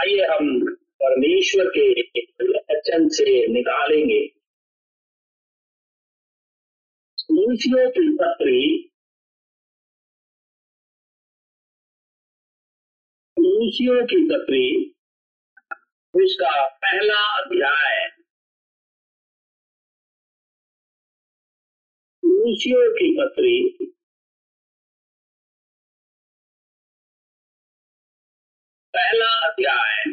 आइए हम परमेश्वर के वचन से निकालेंगे। की पत्री मनुष्यों की पत्री, उसका पहला अध्याय। मनुष्यों की पत्री पहला अध्याय।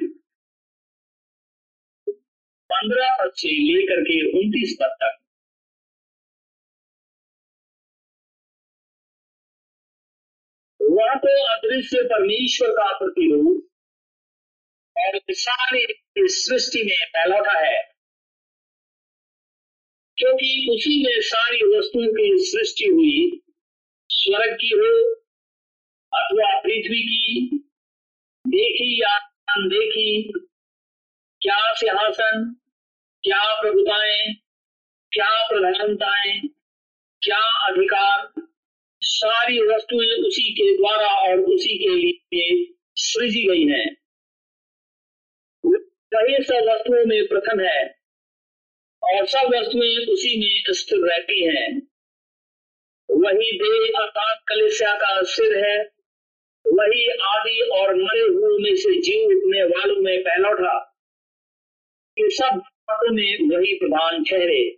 पंद्रह पद से लेकर के उन्तीस पद तक। वह तो अदृश्य परमेश्वर का प्रतिरूप और सारी सृष्टि में फैलाता है। क्योंकि उसी में सारी वस्तुओं की सृष्टि हुई, स्वर्ग की हो अथवा पृथ्वी की देखी या अनदेखी क्या सिंहासन, क्या प्रभुताएँ, क्या प्रधानताएँ, क्या अधिकार, सारी वस्तुएँ उसी के द्वारा और उसी के लिए सृजी गई हैं। वही सब वस्तुओं में प्रथम है और सब वस्तुएँ उसी में स्थिर रहती हैं। वही देह अर्थात कलिसिया का सिर है वही आदि और मरे हुए में से जीव उठने वालों में पहला था कि सब में वही प्रधान ठहरे।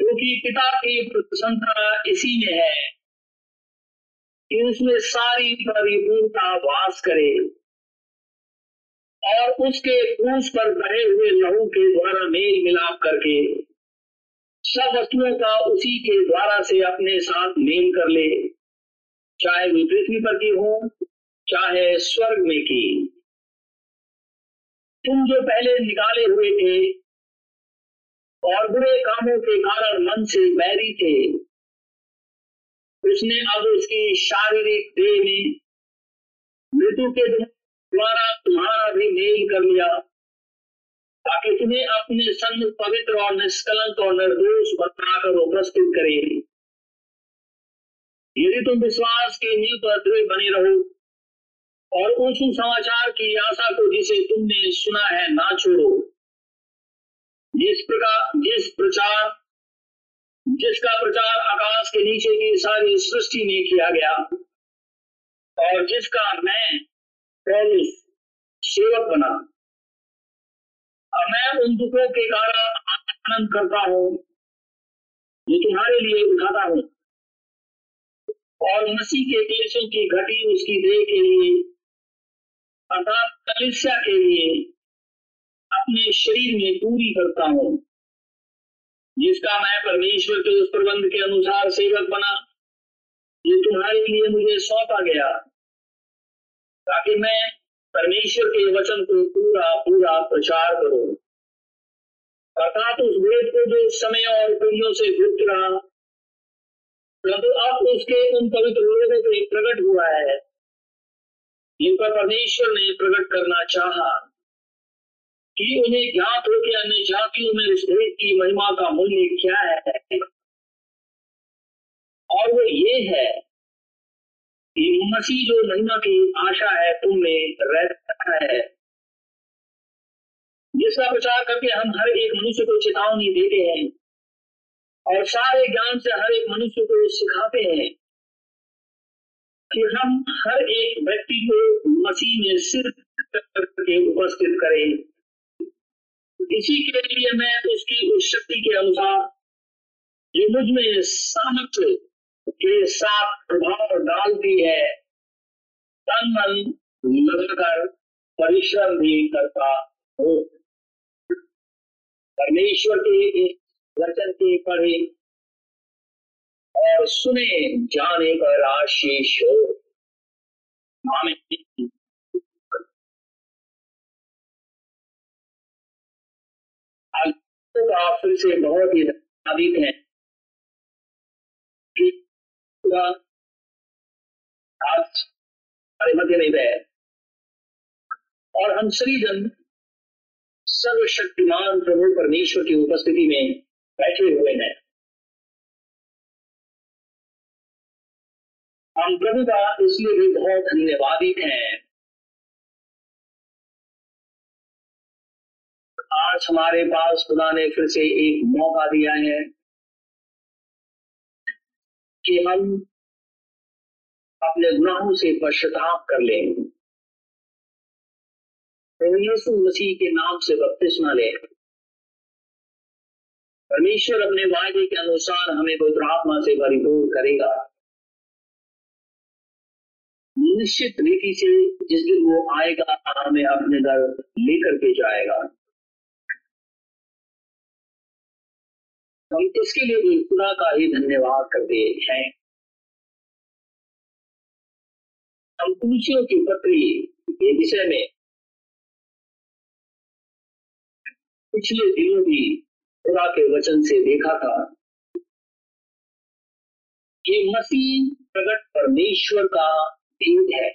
क्योंकि तो पिता की प्रसन्नता इसी में है कि उसमें सारी परिपूर्णता वास करे और उसके क्रूस पर बहे हुए लहू के द्वारा मेल मिलाप करके सब वस्तुओं का उसी के द्वारा से अपने साथ मेल कर ले। चाहे वे पृथ्वी पर की हो, चाहे स्वर्ग में की। तुम जो पहले निकाले हुए थे और बुरे कामों के कारण मन से बैरी थे, उसने अब उसकी शारीरिक देह में मृत्यु के द्वारा तुम्हारा भी मेल कर लिया, ताकि तुम्हें अपने संग पवित्र और निष्कलंक और निर्दोष बनाकर उपस्थित करे। यदि तुम विश्वास के नींव पर दृढ़ बने रहो और उस समाचार की आशा को जिसे तुमने सुना है ना छोड़ो। जिस प्रकार जिस प्रचार, जिसका प्रचार आकाश के नीचे की सारी सृष्टि में किया गया और जिसका मैं पौलुस सेवक बना। अब मैं उन दुखों के कारण आनंद करता हूँ, जो तुम्हारे लिए उठाता हूँ। और मसीह के क्लेशों की घटी उसकी देह के लिए, अर्थात कलिसिया के लिए अपने शरीर में पूरी करता हूँ, जिसका मैं परमेश्वर के उस प्रबंध के अनुसार सेवक बना ये तुम्हारे लिए मुझे सौंपा गया, ताकि मैं परमेश्वर के वचन को पूरा पूरा प्रचार करूँ। अर्थात उस वेद को जो समय और पीढ़ियों से गुप्त रहा परंतु अब उसके उन पवित्र लोगों को प्रकट हुआ है। जिनका परमेश्वर ने प्रकट करना चाहा कि उन्हें ज्ञात हो कि अन्य जातियों में उस भेद की महिमा का मूल्य क्या है। और वो ये है कि मसीह जो महिमा की आशा है, तुम में रहता है। जिसका प्रचार करके हम हर एक मनुष्य को चेतावनी देते हैं और सारे ज्ञान से हर एक मनुष्य को सिखाते हैं कि हम हर एक व्यक्ति को मसीह में सिर करके उपस्थित करें। इसी के लिए मैं उसकी उस शक्ति के अनुसार जो मुझमें सामर्थ्य के साथ प्रभाव डालती है। तन मन लगाकर परिश्रम भी करता हो। परमेश्वर के वचन के पढ़े और सुने, जाने पर आशीष हो। का फिर से बहुत ही अधिक है। मध्य नहीं रहे और हम सभी सर्वशक्तिमान प्रभु परमेश्वर की उपस्थिति में बैठे हुए हैं। हम प्रभु का इसलिए भी बहुत धन्यवादित हैं। आज हमारे पास खुदा ने फिर से एक मौका दिया है कि हम अपने गुनाहों से पश्चाताप कर लें। यीशु मसीह के नाम से बपतिस्मा लें। परमेश्वर अपने वायदे के अनुसार हमें पवित्र आत्मा से परिपूर्ण करेगा। निश्चित रीति से जिस दिन वो आएगा, हमें अपने घर लेकर के जाएगा। हम इसके लिए खुदा का ही धन्यवाद करते हैं। हम तुलसियों की पत्री के विषय में पिछले दिनों भी खुदा के वचन से देखा था कि मसीह प्रकट परमेश्वर का भेद है।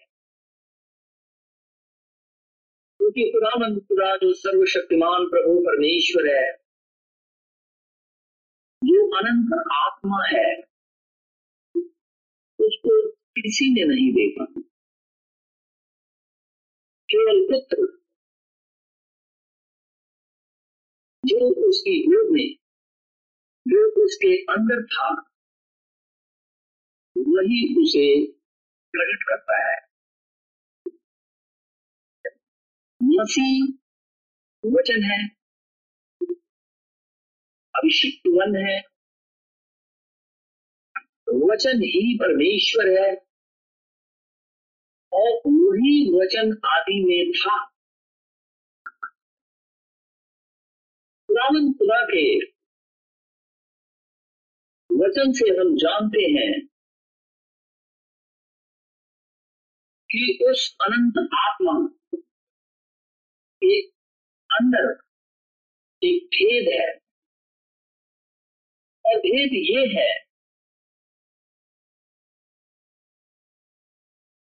क्योंकि खुदामंद खुदा जो सर्वशक्तिमान प्रभु परमेश्वर है जो अनंत आत्मा है। उसको किसी ने नहीं देखा। केवल पुत्र जो उसकी गोद में, जो उसके अंदर था, वही उसे प्रकट करता है। मसीह वचन है, अभिषिक्त वन है, वचन ही परमेश्वर है, और वही वचन आदि में था। पुरावन खुदा के वचन से हम जानते हैं कि उस अनंत आत्मा के अंदर एक भेद है। और भेद ये है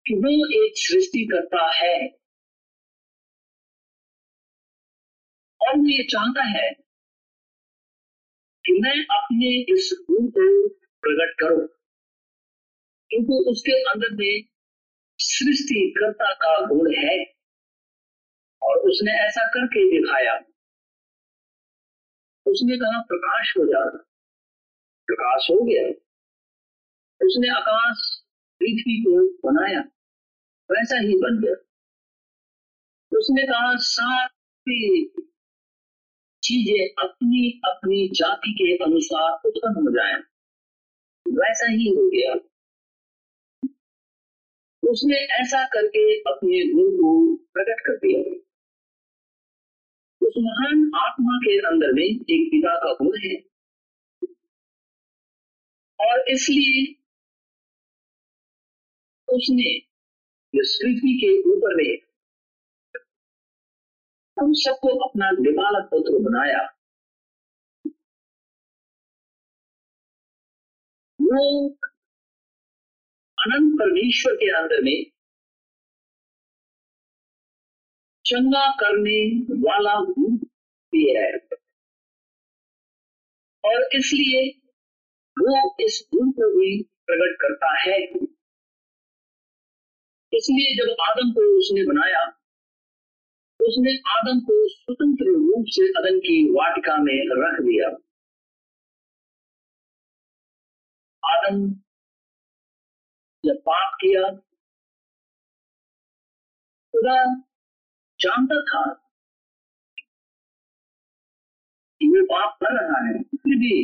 कि वो एक सृष्टि करता है। और वो ये चाहता है कि मैं अपने इस गुण को प्रकट करूँ। क्योंकि उसके अंदर में सृष्टिकर्ता का गुण है। और उसने ऐसा करके दिखाया। उसने कहा, प्रकाश हो जा प्रकाश हो गया। उसने आकाश, पृथ्वी को बनाया। वैसा ही बन गया। उसने कहा, सारी चीज़ें अपनी अपनी जाति के अनुसार उत्पन्न हो जाए। वैसा ही हो गया। उसने ऐसा करके अपने गुण को प्रकट कर दिया। उस महान आत्मा के अंदर में एक पिता का गुण है। और इसलिए उसने इस पृथ्वी के ऊपर में हम सबको अपना दिवालक पुत्र बनाया। वो अनंत परमेश्वर के अंदर में चंगा करने वाला भी है। और इसलिए वो इस गुण को भी प्रकट करता है। इसलिए जब आदम को उसने बनाया उसने आदम को स्वतंत्र रूप से अदन की वाटिका में रख दिया। आदम जब पाप किया, खुदा जानता था कि वो पाप कर रहा है, फिर भी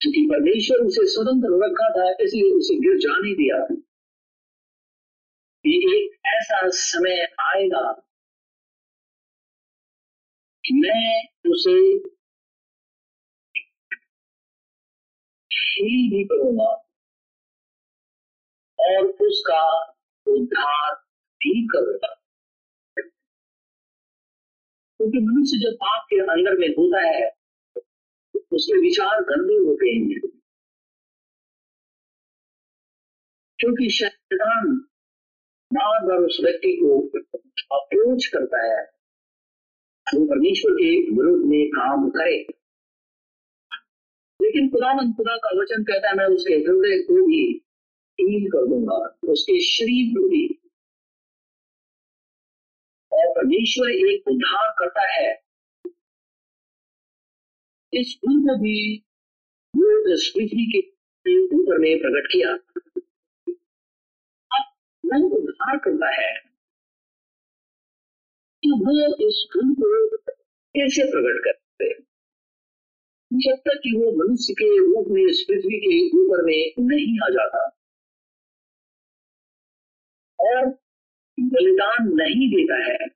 क्योंकि परमेश्वर उसे स्वतंत्र रखा था, इसलिए उसे गिर जाने दिया। एक ऐसा समय आएगा मैं उसे ही भी करूँगा और उसका उद्धार भी करूँगा। क्योंकि मनुष्य जब पाप के अंदर में होता है, उसके विचार गंदे होते हैं। क्योंकि शैतान बार बार उस व्यक्ति को अप्रोच करता है। वो परमेश्वर के विरुद्ध में काम करे। लेकिन खुदावन खुदा का वचन कहता है, मैं उसके हृदय को भी हील कर दूँगा, उसके शरीर को भी। और परमेश्वर एक उद्धार करता है। इस गुण को भी वो इस पृथ्वी के ऊपर में प्रकट किया। अब वो उद्धार करता है। कि वो इस गुण को कैसे प्रकट करते जब तक कि वो मनुष्य के रूप में, इस पृथ्वी के ऊपर में नहीं आ जाता, और बलिदान नहीं देता है,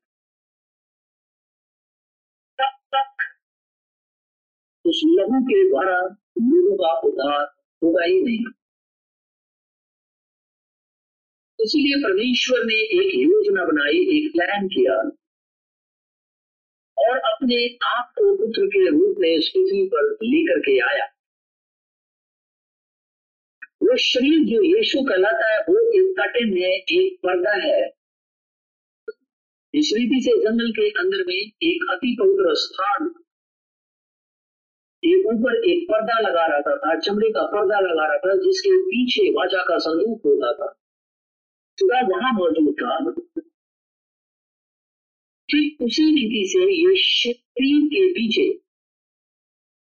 तब तक उस लघु के द्वारा लोगों का उद्धार होगा ही नहीं। इसीलिए परमेश्वर ने एक योजना बनाई, एक प्लान किया। और अपने आप को पुत्र के रूप में पृथ्वी पर लेकर के आया। वो शरीर जो यीशु कहलाता है, वो एक कटिन है एक पर्दा है। इस रीति से जंगल के अंदर में एक अति पवित्र स्थान एक ऊपर एक पर्दा लगा रहता था, चमड़े का पर्दा लगा रहा था, जिसके पीछे वाचा का संदूक होता था। वहाँ मौजूद था ठीक उसी रीति से ये शरीर के पीछे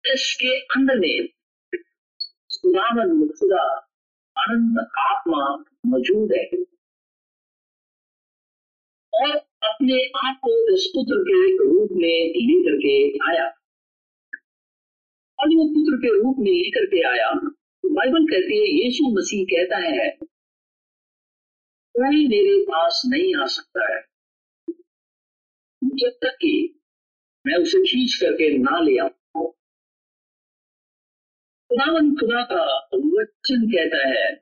इसके अंदर में खुदावन खुदा अनंत आत्मा मौजूद है और अपने आप को इस पुत्र के रूप में लेकर के आया और वो पुत्र के रूप में लेकर के आया बाइबल कहती है यीशु मसीह कहता है कोई मेरे पास नहीं आ सकता है जब तक कि मैं उसे खींच करके ना ले आऊँ। खुदावन खुदा का वचन कहता है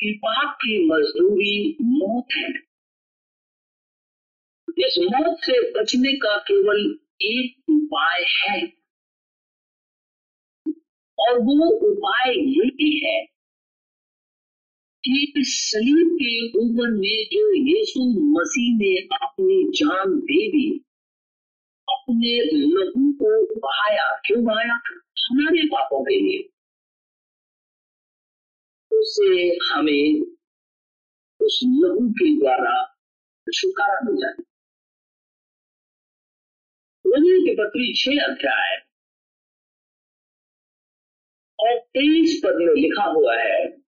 कि पाप की मजदूरी मौत है। इस मौत से बचने का केवल एक उपाय है। और वो उपाय ये है कि सलीब के ऊपर में जो यीशु मसीह ने अपनी जान दे दी? अपने लहू को बहाया, क्यों बहाया? हमारे पापों के लिए। उससे हमें उस लहू के द्वारा छुटकारा मिल जाए। के पत्री छह अध्याय और तेईस पद में लिखा हुआ है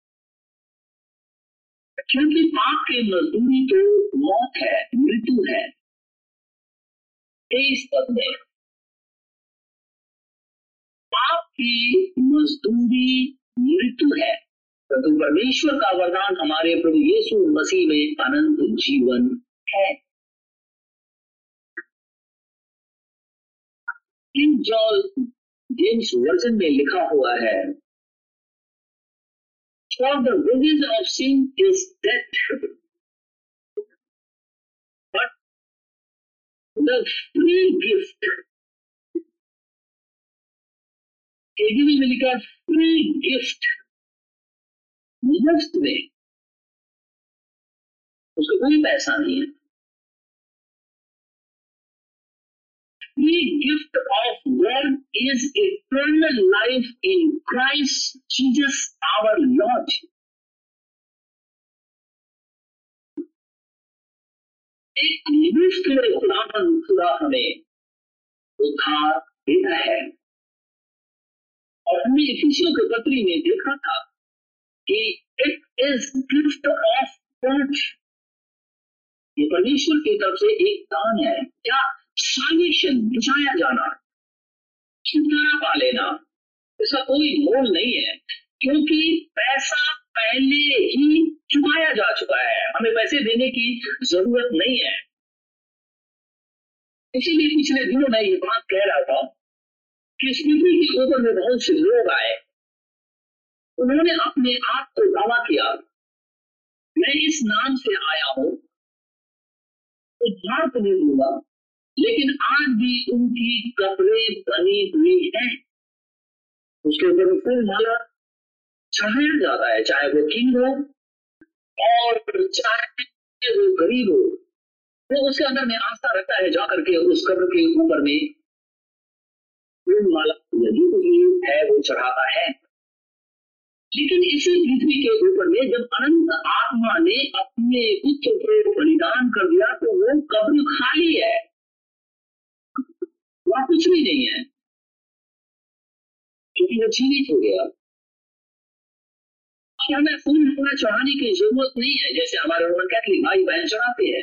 क्योंकि पाप की मजदूरी तो मौत है, मृत्यु है। तेईस पाप की मजदूरी, मृत्यु है। परंतु तो परमेश्वर का वरदान हमारे प्रभु यीशु मसीह में अनंत जीवन है। इन जॉल जेम्स वर्जन में लिखा हुआ है For the wages of sin is death. But the free gift KGB में लिखा फ्री गिफ्ट मुफ्त में उसका कोई पैसा नहीं है free gift of God is eternal life in Christ Jesus our Lord. एक मुफ़्त में खुदा खुदा हमें उद्धार देता है। और हमने इफिसियों के पत्री में देखा था कि it is gift of God ये परमेश्वर की तरफ़ से एक दान है। क्या साल्वेशन बचाया जाना। छुटकारा पा लेना इसका कोई मोल नहीं है, क्योंकि पैसा पहले ही चुकाया जा चुका है। हमें पैसे देने की ज़रूरत नहीं है। इसीलिए पिछले दिनों में ये बात कह रहा था कि पृथ्वी के ऊपर में बहुत से लोग आए। उन्होंने अपने आप को दावा किया, मैं इस नाम से आया हूँ। उद्धार तो नहीं दूँगा लेकिन आज भी उनकी कपड़े बनी हुई है। उसके ऊपर फूल माला चढ़ाया जाता है, चाहे वो किंग हो, और चाहे वो गरीब हो, वो उसके अंदर में आस्था रखता है जाकर के उस कब्र के ऊपर में फूल माला यदि कुछ है, वो चढ़ाता है। लेकिन इसी पृथ्वी के ऊपर में जब अनंत आत्मा ने अपने पुत्र को बलिदान कर दिया तो वो कब्र खाली है। वहाँ कुछ भी नहीं है क्योंकि वो जीवित हो गया हमें फूल पूरा चढ़ाने की ज़रूरत नहीं है जैसे हमारे रोमन कैथलिक भाई बहन चढ़ाते हैं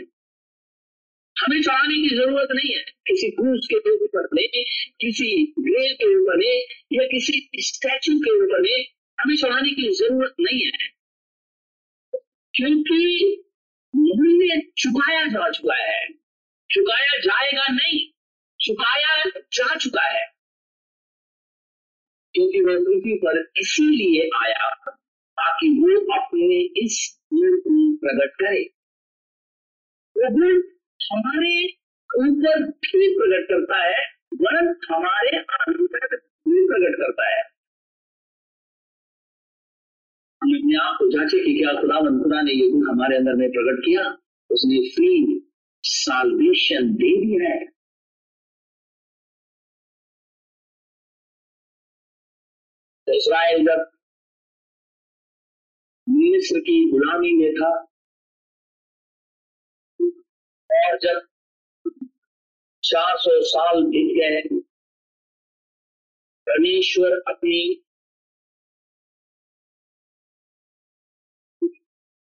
हमें चढ़ाने की ज़रूरत नहीं है किसी क्रूज के ऊपर किसी ग्रेव के ऊपर या किसी स्टैचू के ऊपर में हमें चढ़ाने की ज़रूरत नहीं है क्योंकि मूल्य चुकाया जा चुका है चुकाया जाएगा नहीं चुकाया जा चुका है। क्योंकि वह पृथ्वी पर इसीलिए आया, ताकि वो अपने इस गुण को प्रकट करे। वो गुण हमारे ऊपर भी प्रकट करता है, वरन हमारे अंदर भी प्रकट करता है। हम अपने आप को जांचे कि क्या खुदा खुदा ने ये गुण हमारे अंदर में प्रकट किया। उसने फ्री साल्वेशन दे दिया है। इसराइल जब मिस्र की गुलामी में था, और जब चार सौ साल बीत गए, परमेश्वर अपनी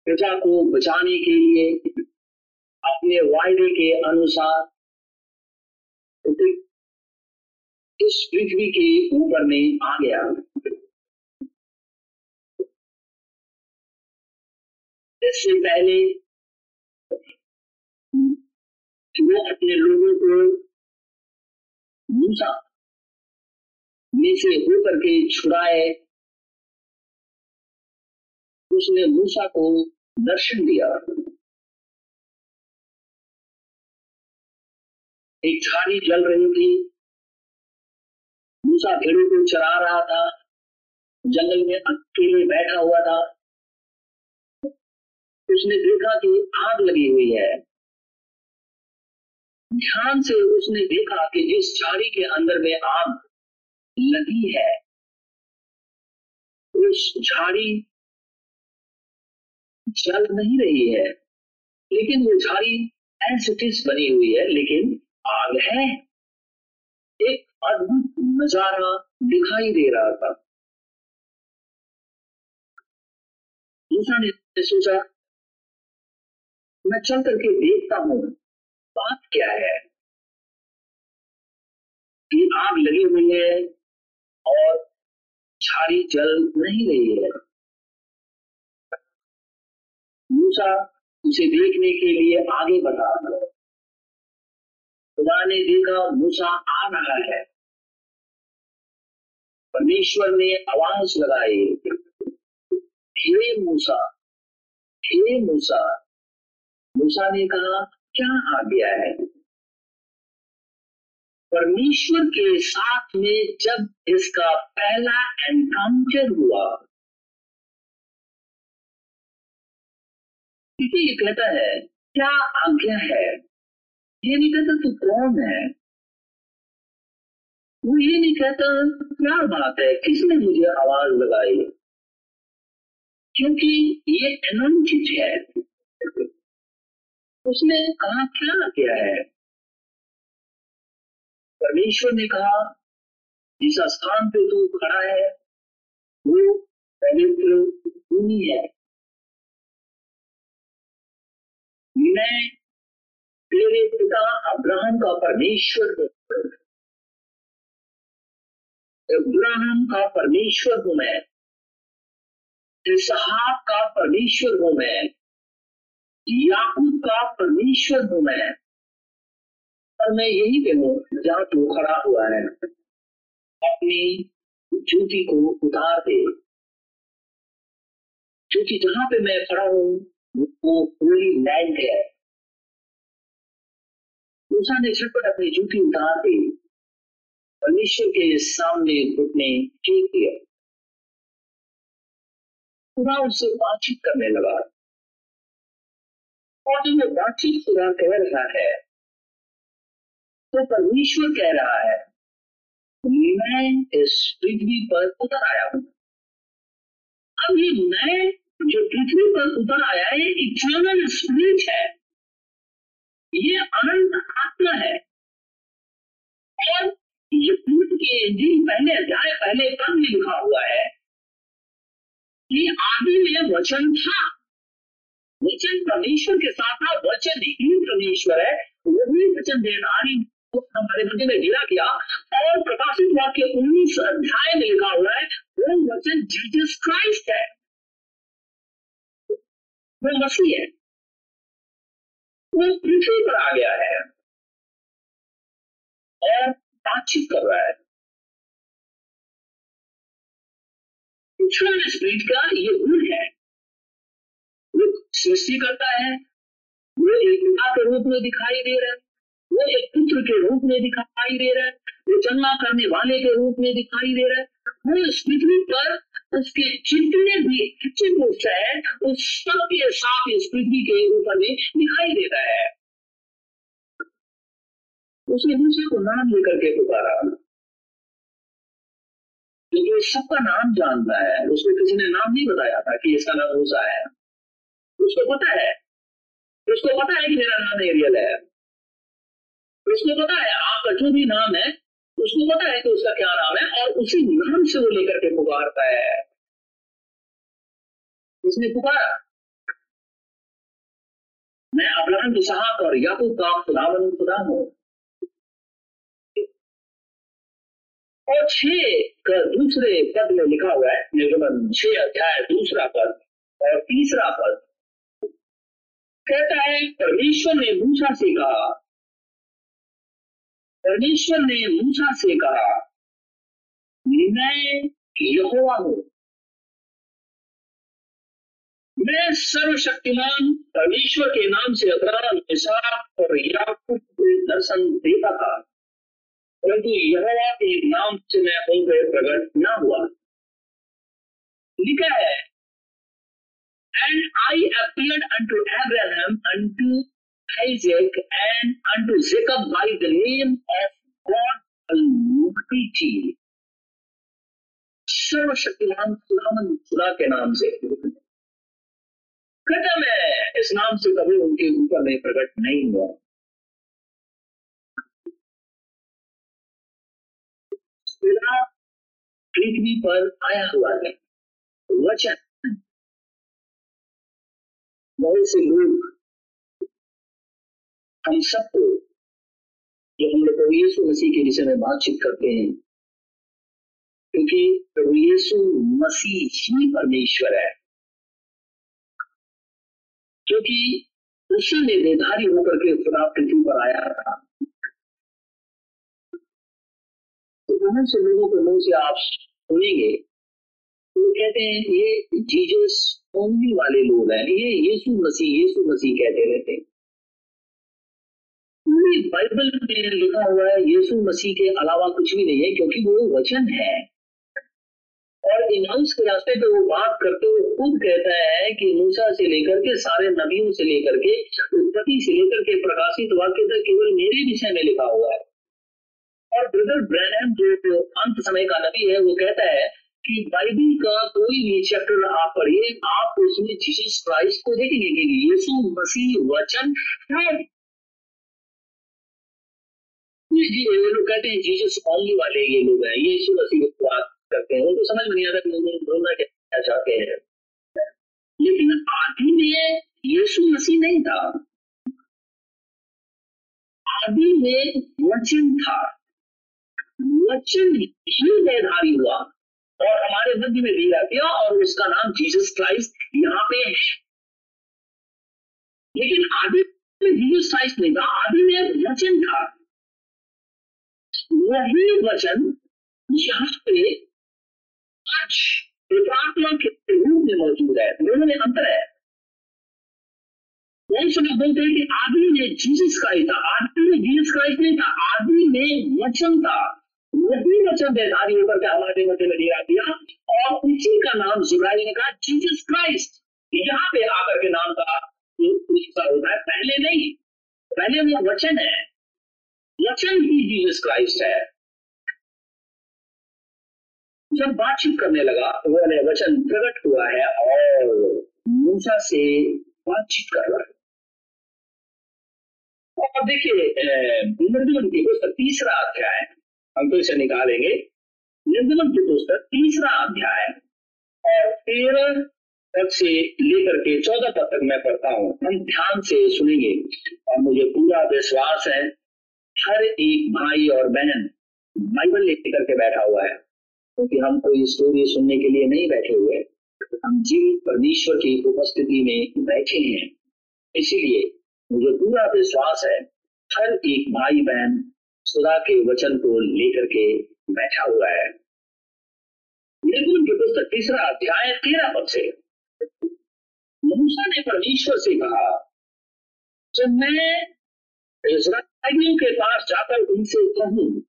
प्रजा को बचाने के लिए अपने वायदे के अनुसार इस पृथ्वी के ऊपर में आ गया। इससे पहले वो अपने लोगों को मूसा में से होकर के छुड़ाए। उसने मूसा को दर्शन दिया। एक झाड़ी जल रही थी। मूसा भेड़ों को चरा रहा था। जंगल में अकेले बैठा हुआ था। उसने देखा कि आग लगी हुई है। ध्यान से उसने देखा कि जिस झाड़ी के अंदर में आग लगी है, उस झाड़ी जल नहीं रही है, लेकिन वो झाड़ी एसिटिस बनी हुई है, लेकिन आग है। एक अद्भुत नज़ारा दिखाई दे रहा था। मूसा ने सोचा मैं चल करके देखता हूँ। बात क्या है? कि आग लगी हुई है और झाड़ी जल नहीं रही है। मूसा उसे देखने के लिए आगे बढ़ा। खुदा ने देखा मूसा आ रहा है। परमेश्वर ने आवाज़ लगाई, हे मूसा हे मूसा मूसा ने कहा, क्या आ गया है परमेश्वर के साथ में जब इसका पहला एनकाउंटर हुआ ये कहता है, क्या आज्ञा है? ये नहीं कहता तू कौन है? वो ये नहीं कहता, क्या बात है? किसने मुझे आवाज़ लगाई? क्योंकि ये एनोचित है। उसने कहा, क्या किया है? परमेश्वर ने कहा, जिस स्थान पे तू खड़ा है, वो पवित्र भूमि है। मैं तेरे पिता अब्राहम का परमेश्वर अब्राहम का परमेश्वर हूँ मैं। इसहाक का परमेश्वर हूँ मैं। याकूब का परमेश्वर हूँ। मैं और मैं यही पे हूँ जहाँ तू खड़ा हुआ है, अपनी जूती को उतार दे। क्योंकि जहाँ पे मैं खड़ा हूँ, वो पूरी लैंड है। मूसा ने झटपट अपनी जूती उतार दी। परमेश्वर के सामने घुटने टेक दिया खुदा उससे बातचीत करने लगा। और जब वो बातचीत खुदा कह रहा है तो परमेश्वर कह रहा है, मैं इस पृथ्वी पर उतर आया हूँ। अब ये मैं जो पृथ्वी पर उतर आया है इटर्नल स्पिरिट है। ये अनंत आत्मा है। और यूद के दिन पहले, अध्याय पहले में लिखा हुआ है कि आदि में वचन था। वचन परमेश्वर के साथ था वचन ही परमेश्वर है वही वचन देनारी हमारे मध्य में गिरा किया और प्रकाशित वाक्य उन्नीस अध्याय में लिखा हुआ है, वो वचन जीसस क्राइस्ट है। वो मसीह है। वो पृथ्वी पर आ गया है। और बातचीत कर रहा है। पिछड़ा स्पिरिट का ये गुण है सृष्टि करता है, वो एक पिता के रूप में दिखाई दे रहा है, वो एक पुत्र के रूप में दिखाई दे रहा है, वो जन्मा करने वाले के रूप में दिखाई दे रहा है, वो इस पृथ्वी पर उसके जितने भी एट्रीब्यूट्स है उस सब के साथ इस पृथ्वी के ऊपर में दिखाई देता है। उसने दूसरे को नाम लेकर के पुकारा। क्योंकि सबका नाम जानता है उसको किसी ने नाम नहीं बताया था कि इसका नाम मूसा है। उसको पता है। उसको पता है कि मेरा नाम एरियल है। उसको पता है, आपका जो भी नाम है, उसको पता है कि उसका क्या नाम है, और उसी नाम से वो लेकर के पुकारता है। उसने पुकारा? मैं अब्राहम इसहाक और याकूब का खुदावन खुदा हूँ। और छह का दूसरे पद में लिखा हुआ है, निर्गमन, छह अध्याय, दूसरा पद और तीसरा पद। कहता है, परमेश्वर ने मूसा से कहा। परमेश्वर ने मूसा से कहा, मैं यहोवा हूँ। मैं सर्वशक्तिमान परमेश्वर के नाम से अब्राहम इसहाक और याकूब को दर्शन देता था। परंतु यहोवा के नाम से मैं उन पर प्रकट न हुआ। लिखा है And I appeared unto Abraham unto Isaac and unto Jacob by the name of God Almighty. सर्वशक्तिमान खुदावन खुदा के नाम से कहता मैं इस नाम से कभी उनके ऊपर में प्रकट नहीं हुआ पृथ्वी पर आया हुआ है वचन बहुत से लोग हम सबको, जो हम लोग प्रभु यीशु मसीह के विषय में बातचीत करते हैं, क्योंकि प्रभु यीशु मसीह ही परमेश्वर है। क्योंकि उसी ने निर्धारी होकर के खुदा पृथ्वी पर आया था। तो बहुत से लोगों के मुँह से आप सुनेंगे तो कहते हैं, ये जीजस ओनली वाले लोग हैं, ये यीशु मसीह यीशु मसीह कहते रहते हैं। पूरी बाइबल में लिखा हुआ है, यीशु मसीह के अलावा कुछ भी नहीं है, क्योंकि वो वचन है। और इमाउस के रास्ते पे वो बात करते हुए खुद कहता है कि मूसा से लेकर के, सारे नबियों से लेकर के, उत्पत्ति से लेकर के, प्रकाशित वाक्य तक केवल मेरे विषय में लिखा हुआ है। और ब्रदर ब्रैनम जो अंत समय का नबी है, वो कहता है कि बाइबल का कोई भी चैप्टर आप पढ़िए, आप उसमें जीसस क्राइस्ट को देखेंगे कि यीशु मसीह वचन है। ये लोग कहते हैं, जीसस ओनली वाले ये लोग हैं, यीशु मसीह की बात करते हैं। उनको समझ में नहीं आता कि उन्होंने बोलना क्या चाहते हैं। लेकिन आदि में यीशु मसीह नहीं था। आदि में वचन था। वचन ही निर्धारी हुआ। और हमारे मध्य में दिया गया और उसका नाम जीसस क्राइस्ट यहाँ पे है। लेकिन आदि में जीसस क्राइस्ट नहीं था आदि में वचन था। वही वचन यहाँ पे आज प्रार्थना के रूप में मौजूद है। दोनों में अंतर है। बहुत से लोग बोलते हैं कि आदि में जीसस क्राइस्ट था, आदि में जीसस क्राइस्ट नहीं था, आदि में वचन था। वही वचन देधारी होकर के हमारे मध्य में दिया दिया और उसी का नाम जुब्राइल ने कहा जीसस क्राइस्ट यहाँ पे आकर के नाम का होता है पहले नहीं पहले वो वचन है वचन ही जीसस क्राइस्ट है जब बातचीत करने लगा तो वचन प्रकट हुआ है और मूसा से बातचीत कर रहा है और देखिए निर्गमन की पुस्तक तीसरा अध्याय हम तो इसे निकालेंगे। निर्गमन की पुस्तक, तीसरा अध्याय और तेरह तक से लेकर के चौदह पद तक मैं पढ़ता हूँ। हम ध्यान से सुनेंगे। और मुझे पूरा विश्वास है, हर एक भाई और बहन बाइबल लेकर के बैठा हुआ है। क्योंकि हम कोई स्टोरी सुनने के लिए नहीं बैठे हुए, हम जीवित परमेश्वर की उपस्थिति में बैठे हैं। इसीलिए मुझे पूरा विश्वास है, हर एक भाई बहन खुदा के वचन को लेकर के बैठा हुआ है। निर्गुण की पुस्तक तीसरा अध्याय तेरह पद से। मूसा ने परमेश्वर से कहा, जब मैं इसराइलियों के पास जाकर उनसे कहूँ,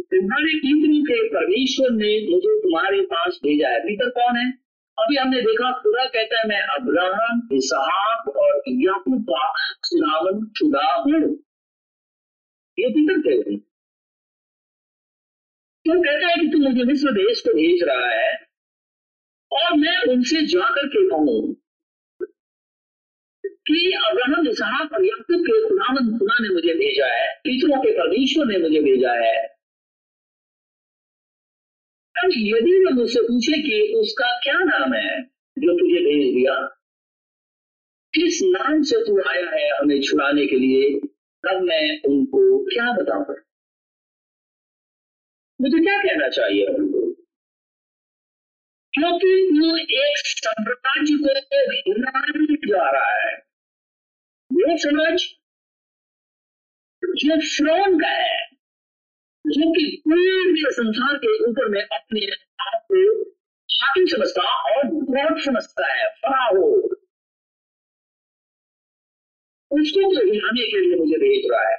तुम्हारे पितरों के परमेश्वर ने मुझे तुम्हारे पास भेजा है। पितर कौन है? अभी हमने देखा, खुदा कहता है, मैं अब्राहम, इसहाक और याकूब का खुदावन खुदा हूँ। ये पितर कहते हैं? तो कहता है कि तू मुझे मिस्र देश को भेज रहा है, और मैं उनसे जाकर के कहूँ कि अब्राहम, इसहाक और याकूब के खुदावन खुदा ने मुझे भेजा है, पितरों के परमेश्वर ने मुझे भेजा है। अब यदि वे मुझसे पूछे कि उसका क्या नाम है जो तुझे भेज दिया, किस नाम से तू आया है हमें छुड़ाने के लिए? तब मैं उनको क्या बताऊँ? मुझे क्या कहना चाहिए उनको? क्योंकि वो एक साम्राज्य को हिलाने जा रहा है। वो समझ जो फ्रोन का है, जो कि पूरे संसार के ऊपर में अपने आप को हाकिम समझता और गॉड समझता है बड़ा हो। उसको तो हिलाने के लिए मुझे भेज रहा है।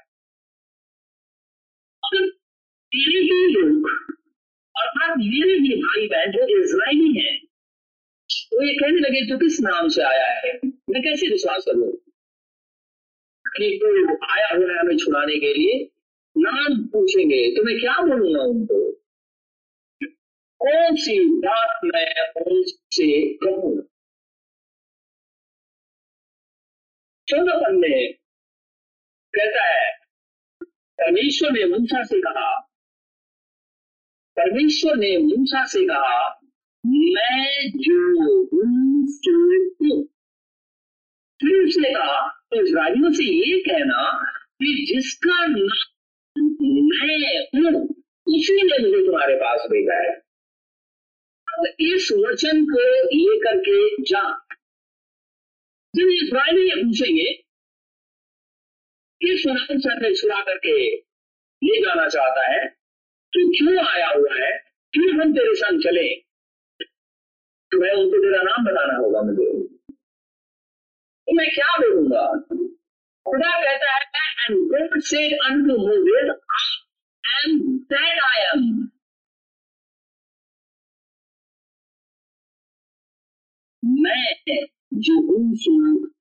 तेरे ही लोग अर्थात मेरे ही भाई बहन जो इसराइली हैं तो ये कहने लगे जो किस नाम से आया है? मैं कैसे विश्वास करूँ? कि वो आया हुआ है हमें छुड़ाने के लिए। नाम पूछेंगे तो मैं क्या बोलूँगा उनको? कौन सी बात मैं उनसे कहूँ? चौदह में कहता है, परमेश्वर ने मूसा से कहा, परमेश्वर ने मूसा से कहा, मैं जो हूँ फिर उसने कहा तो इसराइलियों से ये कहना कि जिसका नाम मैं हूँ, उसी ने मुझे तुम्हारे पास भेजा है। अब इस वचन को लेकर के जा जब इसराइली ये पूछेंगे किस नाम से हमें छुड़ा करके ले जाना चाहता है तू क्यों आया हुआ है? क्यों हम तेरे संग चले? तो मैं उनको तेरा नाम बताना होगा मुझे। तो मैं क्या बोलूँगा? खुदा कहता है God said unto Moses, I am that I am. मैं जो हूँ सो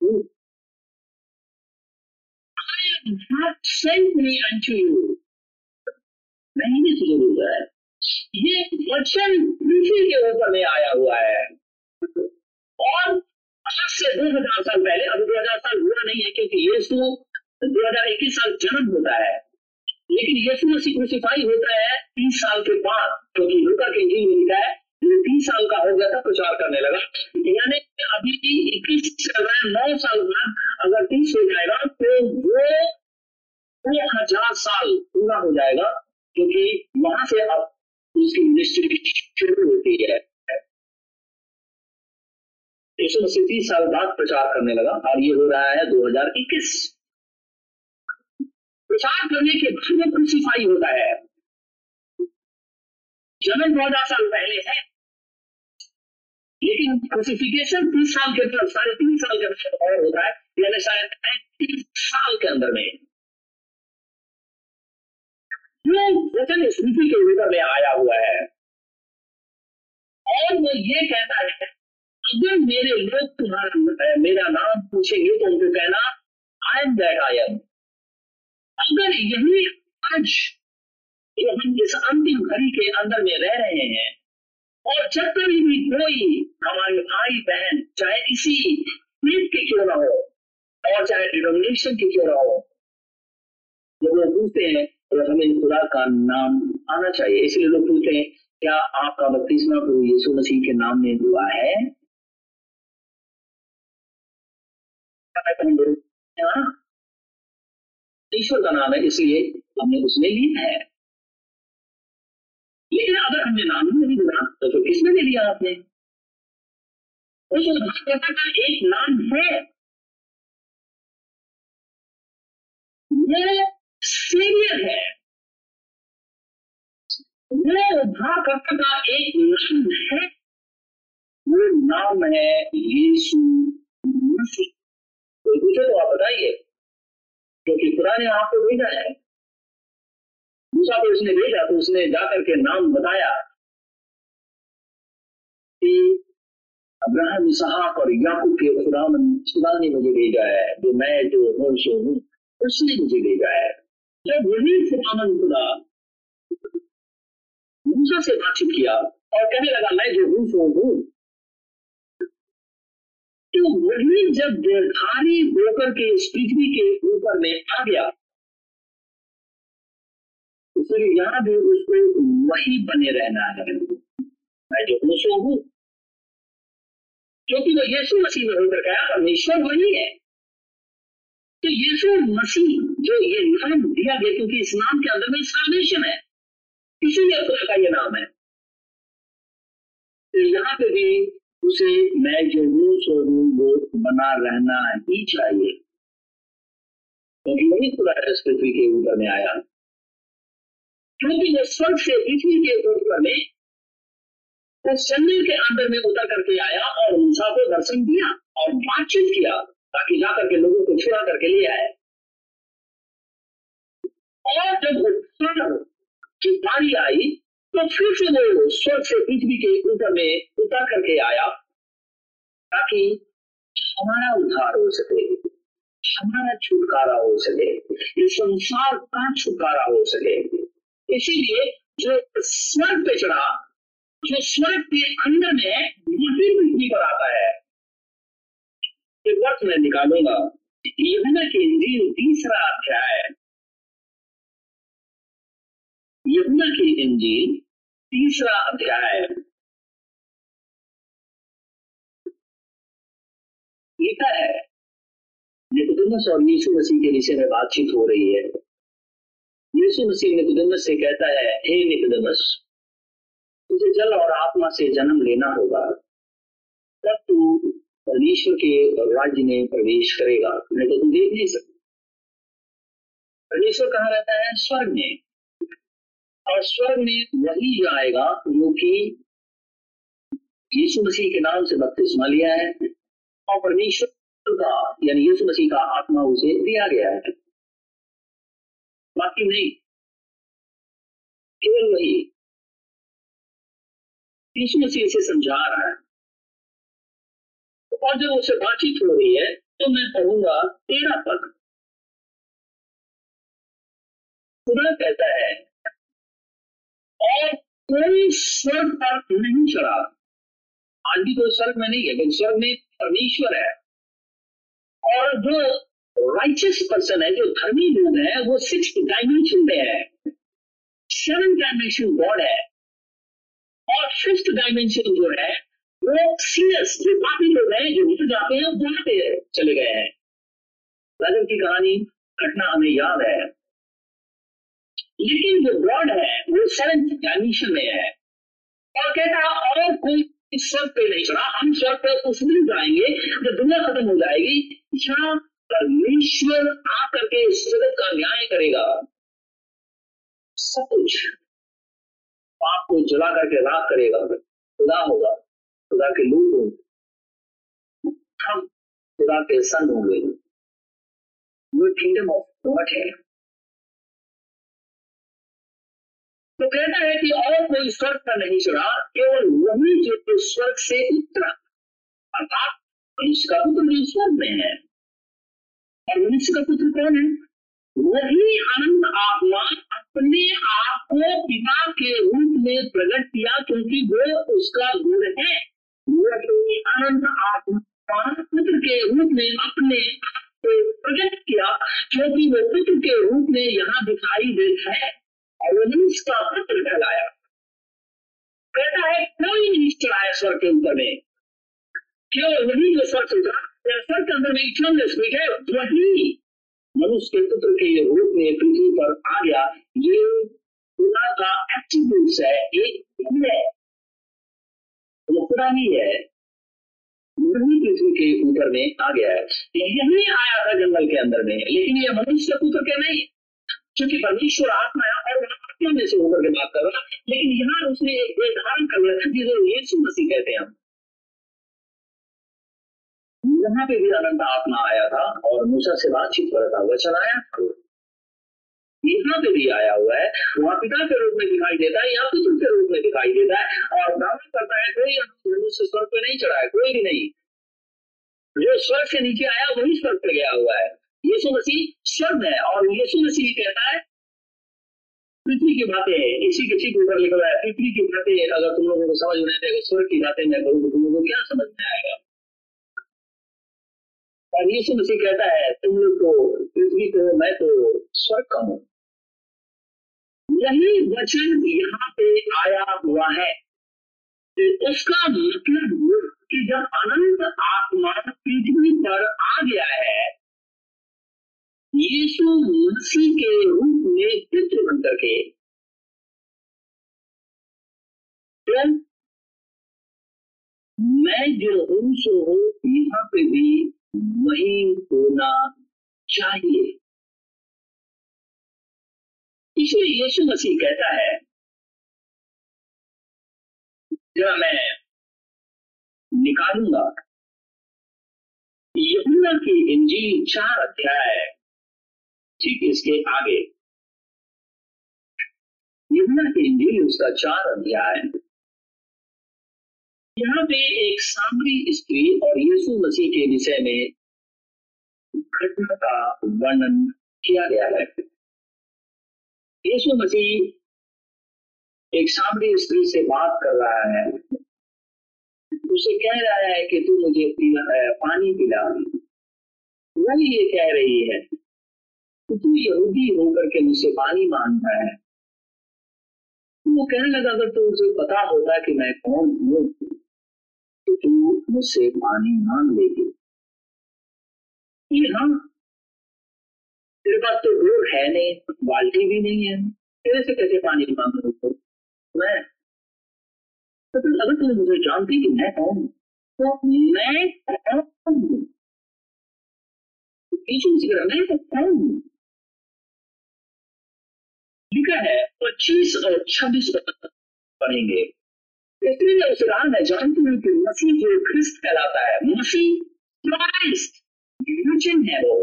हूँ I have sent me unto you. मैंने है ये वचन पृथ्वी के ऊपर में आया हुआ है और आज से दो हज़ार साल पहले अभी दो हज़ार साल हुआ नहीं है क्योंकि यीशु दो हज़ार इक्कीस साल जन्म होता है लेकिन यीशु मसीह क्रूसीफाई होता है तीस साल के बाद क्योंकि लूका के इंजील में लिखा है तीस साल का हो गया था, प्रचार करने लगा। यानी अभी इक्कीस चल रहा है नौ साल बाद अगर तीस हो जाएगा तो वो दो हज़ार साल पूरा हो जाएगा, क्योंकि वहाँ से अब उसकी मिनिस्ट्री शुरू होती है। यीशु मसीह तीस साल बाद प्रचार करने लगा, और ये हो रहा है 2021 प्रचार करने के बाद में क्रूसीफाई होता है। जन्म दो हज़ार साल पहले है लेकिन क्रूसिफिकेशन तीस साल के अंदर साढ़े तीन साल के अंदर और होता है यानी शायद तीस साल के अंदर में जो वचन स्मृति के ऊपर में आया हुआ है और वो ये कहता है अगर मेरे लोग तुम्हारा मेरा नाम पूछेंगे तो उनको कहना I am that I am अगर यही आज जो हम इस अंतिम घड़ी के अंदर में रह रहे हैं और जब कभी भी कोई हमारे भाई बहन, चाहे किसी पीठ के क्यों ना हो, और चाहे डिनोमिनेशन के क्यों ना हो, जब लोग पूछते हैं तो हमें खुदा का नाम आना चाहिए। इसलिए लोग पूछते हैं, क्या आपका बत्तीसवा प्रभु यीशु मसीह के नाम में हुआ है? ईश्वर का नाम है, इसलिए हमने उसमें लिया है। लेकिन अगर हमने नाम नहीं लिया तो फिर किसने ले लिया आपने उस भागवता का एक नाम है वो सीनियर है। वो उद्धारकर्ता का एक नाम है। वो नाम है यीशु मसीह। कोई पूछे तो आप बताइए, क्योंकि खुदा ने आपको भेजा है। मूसा को उसने भेजा तो उसने जाकर के नाम बताया। कि अब्राहम, इसहाक और याकूब के खुदा खुदा ने मुझे भेजा है, जो मैं जो सो हूँ, उसने मुझे भेजा है। जब वही खुदामन खुदा मूसा से बातचीत किया और कहने लगा, मैं जो हूँ, सो हूँ। तो वही जब निर्धारी होकर के इस पृथ्वी के ऊपर में आ गया तो फिर यहाँ भी उसको वही बने रहना है। मैं हूँ हूँ। क्योंकि वो यीशु मसीह में होकर गया परमेश्वर वही है। तो यीशु मसीह जो ये नाम दिया गया, क्योंकि इस नाम के अंदर में साल्वेशन है। इसीलिए खुदा का ये नाम है। तो यहाँ पे भी उसे मैं जो हूँ, सो हूँ, वो बना रहना ही चाहिए। क्योंकि वही खुदा इस पृथ्वी के ऊपर में आया। क्योंकि वो स्वर्ग से पृथ्वी के ऊपर में उस जंगल के अंदर में उतर करके आया और मूसा को दर्शन दिया और बातचीत किया, ताकि जाकर के लोगों को छुड़ा करके ले आए। और जब स्वर्ग की बारी आई तो फिर से वो स्वर्ग से पृथ्वी के ऊपर में उतर करके आया, ताकि हमारा उद्धार हो सके, हमारा छुटकारा हो सके, इस संसार का छुटकारा हो सके। इसीलिए जो स्वर्ग पे चढ़ा जो स्वर्ग के अंदर में वही पृथ्वी पर आता है। एक वर्ष मैं निकालूँगा। यमुना की इंजील तीसरा अध्याय। यमुना की इंजील तीसरा अध्याय। लिखा है। निकोदेमस और यीशु मसीह के विषय में बातचीत हो रही है। यीशु मसीह निकोदेमस से कहता है, हे निकोदेमस तुझे जल और आत्मा से जन्म लेना होगा। तब तू परमेश्वर के राज्य में प्रवेश करेगा। नहीं तो तू देख नहीं सकता। परमेश्वर कहा रहता है? स्वर्ग में। और स्वर्ग में वही जाएगा जो कि यीशु मसीह के नाम से बपतिस्मा लिया है। और परमेश्वर का, यानी यीशु मसीह का आत्मा उसे दिया गया है। बाकी नहीं। केवल वही यीशु मसीह से समझा रहा है। और जब उससे बातचीत हो रही है तो मैं पढ़ूँगा तेरा पद खुदा कहता है, और कोई स्वर्ग पर नहीं चढ़ा। आज भी कोई स्वर्ग में नहीं है, लेकिन स्वर्ग में परमेश्वर है। और जो राइचियस पर्सन है, जो धर्मी लोग है, वो सिक्स डायमेंशन में है। सेवन डायमेंशन गॉड है। और फिफ्थ डायमेंशन जो है, वो सीरियस जो पापी लोग हैं, जो उठ जाते हैं वहाँ पे चले गए हैं। राजन की कहानी घटना हमें याद है। लेकिन जो गॉड है, वो सेवन डायमेंशन में है। और कहता और कोई इस स्वर्ग पे नहीं चढ़ा, हम स्वर्ग पे उस दिन जाएँगे, जब दुनिया खत्म हो जाएगी, जहाँ परमेश्वर आकर के इस जगत का न्याय करेगा। सब कुछ पाप को जला करके राख करेगा, खुदा होगा, खुदा के लोग होंगे। हम खुदा के संग होंगे। वो किंगडम ऑफ़ गॉड है। तो कहता है कि और कोई स्वर्ग पर नहीं चढ़ा, केवल वही जो स्वर्ग से उतरा अर्थात मनुष्य का पुत्र स्वर्ग में है। और मनुष्य का पुत्र कौन है? वही अनंत आत्मा अपने आप को पिता के रूप में प्रकट किया, क्योंकि वो उसका गुण है। वही अनंत आत्मा पुत्र के रूप में अपने आप को प्रकट किया, क्योंकि वो पुत्र के रूप में यहाँ दिखाई देता है और वही उसका पुत्र कहलाया। कहता है, कोई नहीं चढ़ाया स्वर के ऊपर में। क्यों वही जो स्वर उतरा स्वर के अंदर में स्पीक है, वही मनुष्य के पुत्र के रूप में पृथ्वी पर आ गया, ये खुदा का एट्रीब्यूट है, एक है। वो खुदा ही है वही पृथ्वी के ऊपर में आ गया है। यही आया था जंगल के अंदर में, लेकिन ये मनुष्य पुत्र के नहीं? क्योंकि परमेश्वर आत्मा है, और आत्मा में से होकर के बात कर रहा लेकिन यहाँ उसने एक धारण कर था जिसे यीशु मसीह कहते हैं हम। यहाँ पे भी अनंत आत्मा आया था और मूसा से बातचीत कर रहा वचन आया। यहाँ पे भी आया हुआ है। वहाँ पिता के रूप में दिखाई देता है यहाँ पुत्र के रूप में दिखाई देता है और दावा करता है, कोई मनुष्य स्वर्ग पे नहीं चढ़ा है, कोई भी नहीं। जो स्वर्ग से नीचे आया, वही स्वर्ग पे गया हुआ है। यीशु मसीह स्वर्ग है और यीशु मसीह कहता है, पृथ्वी की बातें इसी किसी के ऊपर लिखा है, पृथ्वी की बातें अगर तुम लोगों को समझ में आते स्वर्ग की बातें मैं करूँ तो तुम लोगों को क्या समझ में आएगा? और यीशु मसीह कहता है, तुम लोग तो पृथ्वी को मैं तो स्वर्ग का हूँ। यही वचन यहाँ पे आया हुआ है तो उसका मतलब कि जब अनंत आत्मा पृथ्वी पर आ गया है, यीशु मसीह के रूप में पितृ बन करके तो मैं जो हूँ, सो हूँ, यहाँ पे भी वही होना चाहिए। इसलिए यीशु मसीह कहता है जब मैं निकालूँगा। यमुना की इंजील चार अध्याय, ठीक इसके आगे। यमुना की इंजील उसका चार अध्याय। यहाँ पे एक सामरी स्त्री और यीशु मसीह के विषय में घटना का वर्णन किया गया है। यीशु मसीह एक सामरी स्त्री से बात कर रहा है। उसे कह रहा है कि तू मुझे पानी पिला। वही ये कह रही है, तू यहूदी होकर के मुझसे पानी माँगता है। वो कहने लगा, अगर तो उसे पता होता कि मैं कौन हूँ तो तू मुझसे पानी मांग लेगी। हाँ तेरे पास तो डोर है नहीं, बाल्टी भी नहीं है। तेरे से कैसे पानी मांग तो मैं तो फिर अगर तुम मुझे जानती कि मैं कौन? तो मैं कौन? हूँ मैं तो कौन? लिखा है, पच्चीस और छब्बीस पढ़ेंगे इसलिए राह में जानती हूँ कि मसीह जो ख्रिस्त कहलाता है, मसीह क्राइस्ट वचन है वो।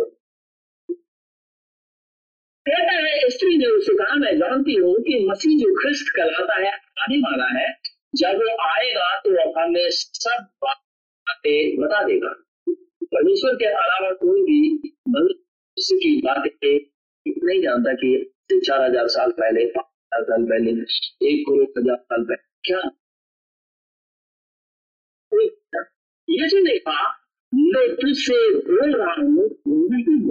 कहता है ने उसे कहा, मैं जानती हूँ कि मसीह जो ख्रिस्त कहलाता है, आने वाला है। जब वो आएगा तो हमें सब बातें बता देगा। परमेश्वर के अलावा कोई भी मनुष्य की बातें नहीं जानता कि चार हज़ार साल पहले, पाँच हज़ार साल पहले, एक करोड़ हज़ार साल पहले, क्या यीशु ने कहा मैं तुझसे बोल रहा हूँ नहीं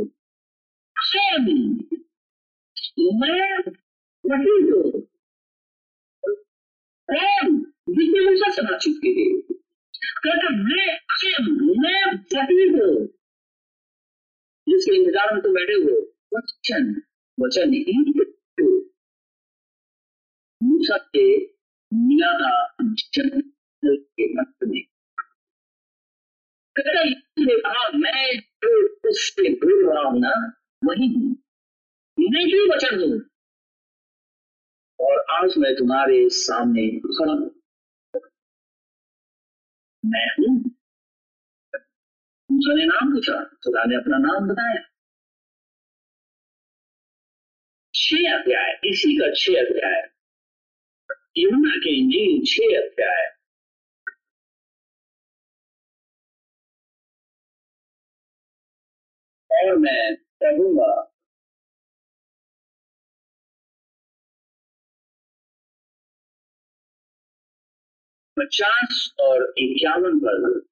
मैं वही हूँ जिसने मूसा से बातचीत की थी कहते मैं मैं वही हूँ जिसके इंतज़ार में तुम बैठे हुए वचन वचन ही मूसा के मिला था जन्म के मत में ने कहा मैं जो उससे बोल रहा हूँ ना, वही हूँ। मैं ही वचन हूँ। और आज मैं तुम्हारे सामने खड़ा मैं हूँ। मूसा ने नाम पूछा, खुदा ने अपना नाम बताया। छह अध्याय, इसी का छह अध्याय। यमुना के इंजील छह अध्याय। मैं कहूँगा पचास और इक्यावन पर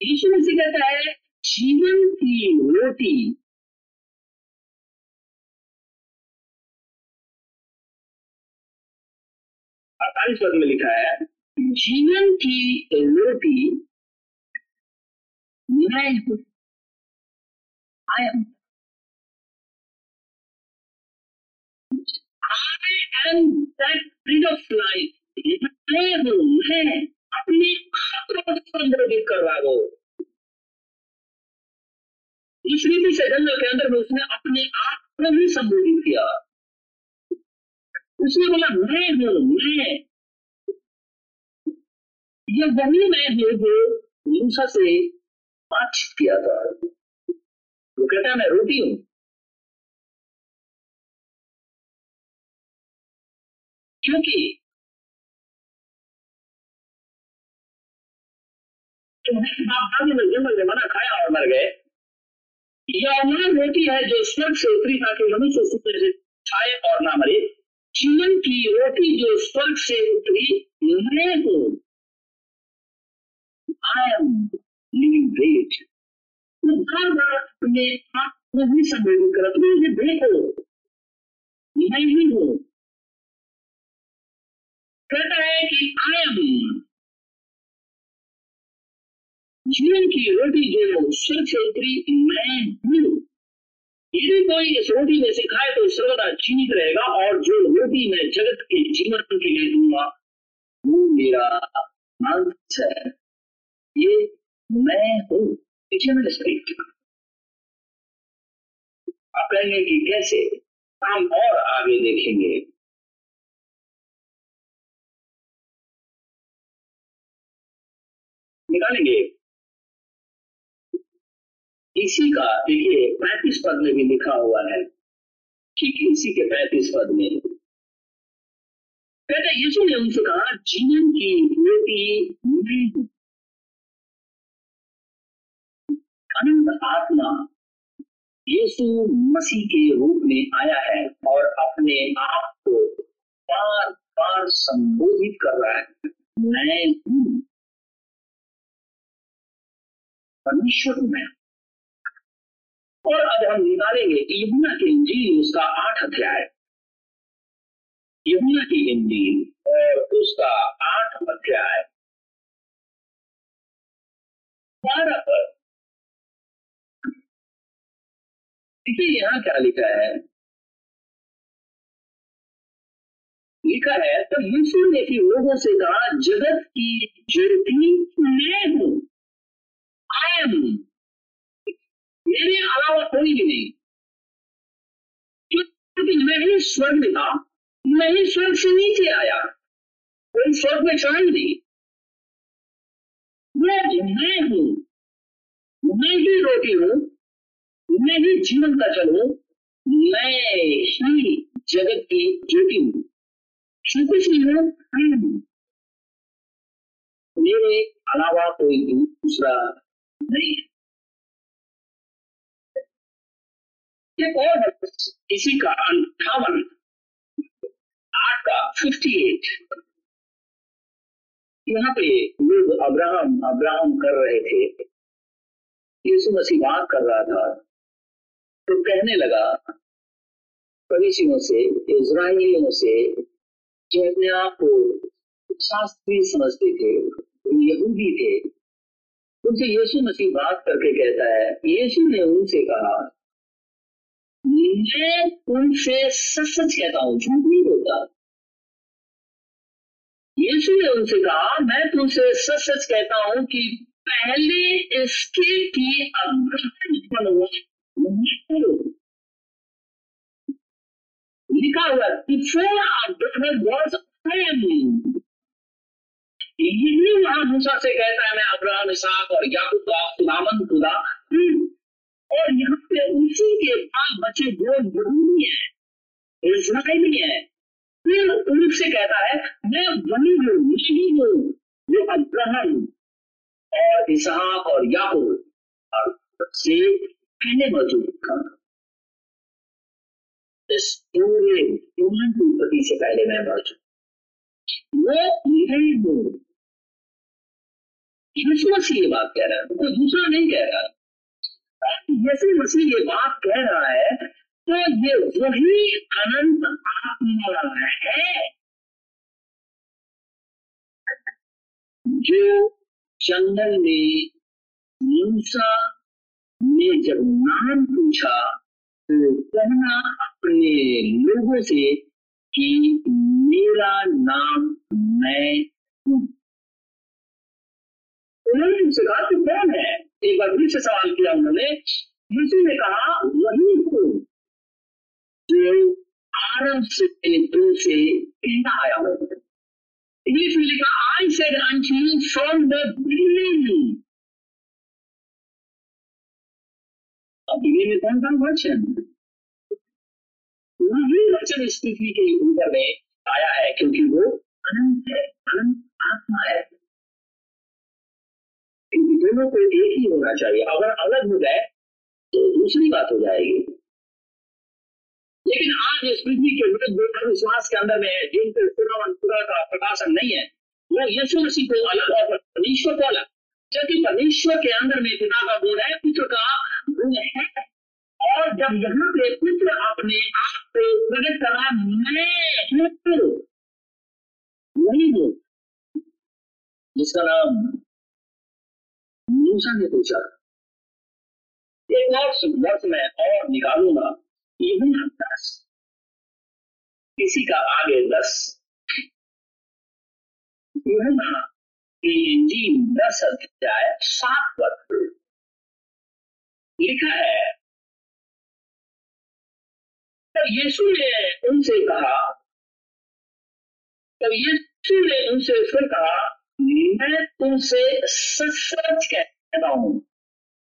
यीशु मसीह कहता है, जीवन की रोटी। अड़तालीस पद में लिखा है जीवन की रोटी मैं I am I am that bread of life. मैं हूँ मैं अपने आप को संबोधित कर रहा हूँ इस रीति से जंगल के अंदर में उसने अपने आप को भी संबोधित किया उसने बोला, मैं हूँ, मैं ये वही मैं हूँ जो मूसा से बातचीत किया था। वो कहता है, मैं रोटी हूँ। क्योंकि मना खाया और मर गए। यह वह रोटी है जो स्वर्ग से उतरी ताकि मनुष्य से खाए और ना मरे। जीवन की रोटी जो स्वर्ग से उतरी, मैं हूँ। लिविंग ब्रेड तो बार बार अपने आप भी संबोधित करा तुम्हें मुझे देखो मैं ही हूँ कहता है कि आई जीवन की रोटी जो स्वर्ग से उतरी मैं हूँ यदि कोई इस रोटी में से खाए तो सर्वदा जीवित रहेगा और जो रोटी मैं जगत के जीवन के लिए दूँगा वो मेरा मांस है ये मैं हूँ इटर्नल स्पिरिट आप कहेंगे कि कैसे? हम और आगे देखेंगे। निकालेंगे। इसी का, देखिए, पैंतीस पद में भी लिखा हुआ है ठीक इसी के पैंतीस पद में। कहते यीशु ने उनसे कहा, जीवन की रोटी मैं हूँ अनंत आत्मा यीशु मसीह के रूप में आया है और अपने आप को बार बार संबोधित कर रहा है। मैं हूँ। परमेश्वर मैं। और अब हम निकालेंगे यमुना के इंजील, उसका आठ अध्याय। यमुना की इंजील और उसका आठ अध्याय। बारह पर देखिए यहाँ क्या लिखा है? लिखा है तो यीशु ने फिर लोगों से कहा, जगत की ज्योति मैं हूँ आई एम मेरे अलावा कोई भी नहीं। क्योंकि मैं ही स्वर्ग था, मैं ही स्वर्ग से नीचे आया, कोई स्वर्ग में चढ़ा नहीं। मैं हूँ, मैं ही रोटी हूँ मैं ही जीवन का जल हूँ। मैं ही जगत की ज्योति हूँ। कुछ नहीं हूँ? मेरे अलावा कोई दूसरा नहीं है। एक और इसी का अंठावन। आठ का फिफ्टी एट यहाँ पे लोग अब्राहम अब्राहम कर रहे थे। यीशु मसीह बात कर रहा था। तो कहने लगा परिचियों से, इज़राइलियों से जो अपने आप को शास्त्री समझते थे यहूदी थे। उनसे यीशु मसीह बात करके कहता है, यीशु ने उनसे कहा, मैं तुमसे सच सच कहता हूँ, झूठ नहीं बोलता। यीशु ने उनसे कहा, मैं तुमसे सच सच कहता हूँ कि पहले इसके की उत्पन्न लिखा हुआ बिफोर अब्राहम वाज यही वहाँ मूसा से कहता है मैं अब्राहम इसाक और याकूब का खुदावन खुदा और यहाँ पे उसी के बाल बच्चे जो यहूदी है। इसराइली है। फिर उनसे कहता है, मैं वही हूँ, यही हूँ, जो अब्राहम और इसहाक और याकूब से पहले मौजूद था इस पूरे ह्यूमन उत्पत्ति से पहले मैं चुका वो नहीं हूँ यीशु मसीह ये बात कह रहा है, कोई दूसरा नहीं कह रहा। यीशु मसीह ये बात कह रहा है तो ये वही अनंत आत्मा है। जो जंगल में मूसा ने जब नाम पूछा तो कहना अपने लोगों से कि मेरा नाम मैं हूँ। उन्होंने उनसे कहा कि कौन है? एक बार फिर से सवाल किया उन्होंने। यीशु ने कहा, वही हूँ जो आरंभ से तुमसे कहना आया हूँ। यीशु ने कहा I said unto you from the beginning में कौन वचन। वही वचन इस पृथ्वी के ऊपर में आया है, क्योंकि वो अनंत है, अनंत आत्मा है। इन दोनों को एक ही होना चाहिए। अगर अलग हो जाए तो दूसरी बात हो जाएगी। लेकिन आज इस पृथ्वी के विरुद्ध विश्वास के अंदर में है जिनको खुदा का प्रकाशन नहीं है, वो यीशु मसीह को अलग और परमेश्वर को अलग। क्योंकि परमेश्वर के अंदर में पिता का गुण है, पुत्र का गुण है, और जब यहाँ पे पुत्र अपने आप को प्रकट करा, मैं पुत्र वही हूँ। जिसका नाम मूसा ने पूछा। एक और वर्ष में और निकालूँगा इवन दस। किसी का आगे दस। यूहन्ना इंजील दस अध्याय सात पद लिखा है। तब यीशु ने उनसे कहा, तब यीशु ने उनसे फिर कहा, मैं तुमसे सच सच कहता हूँ,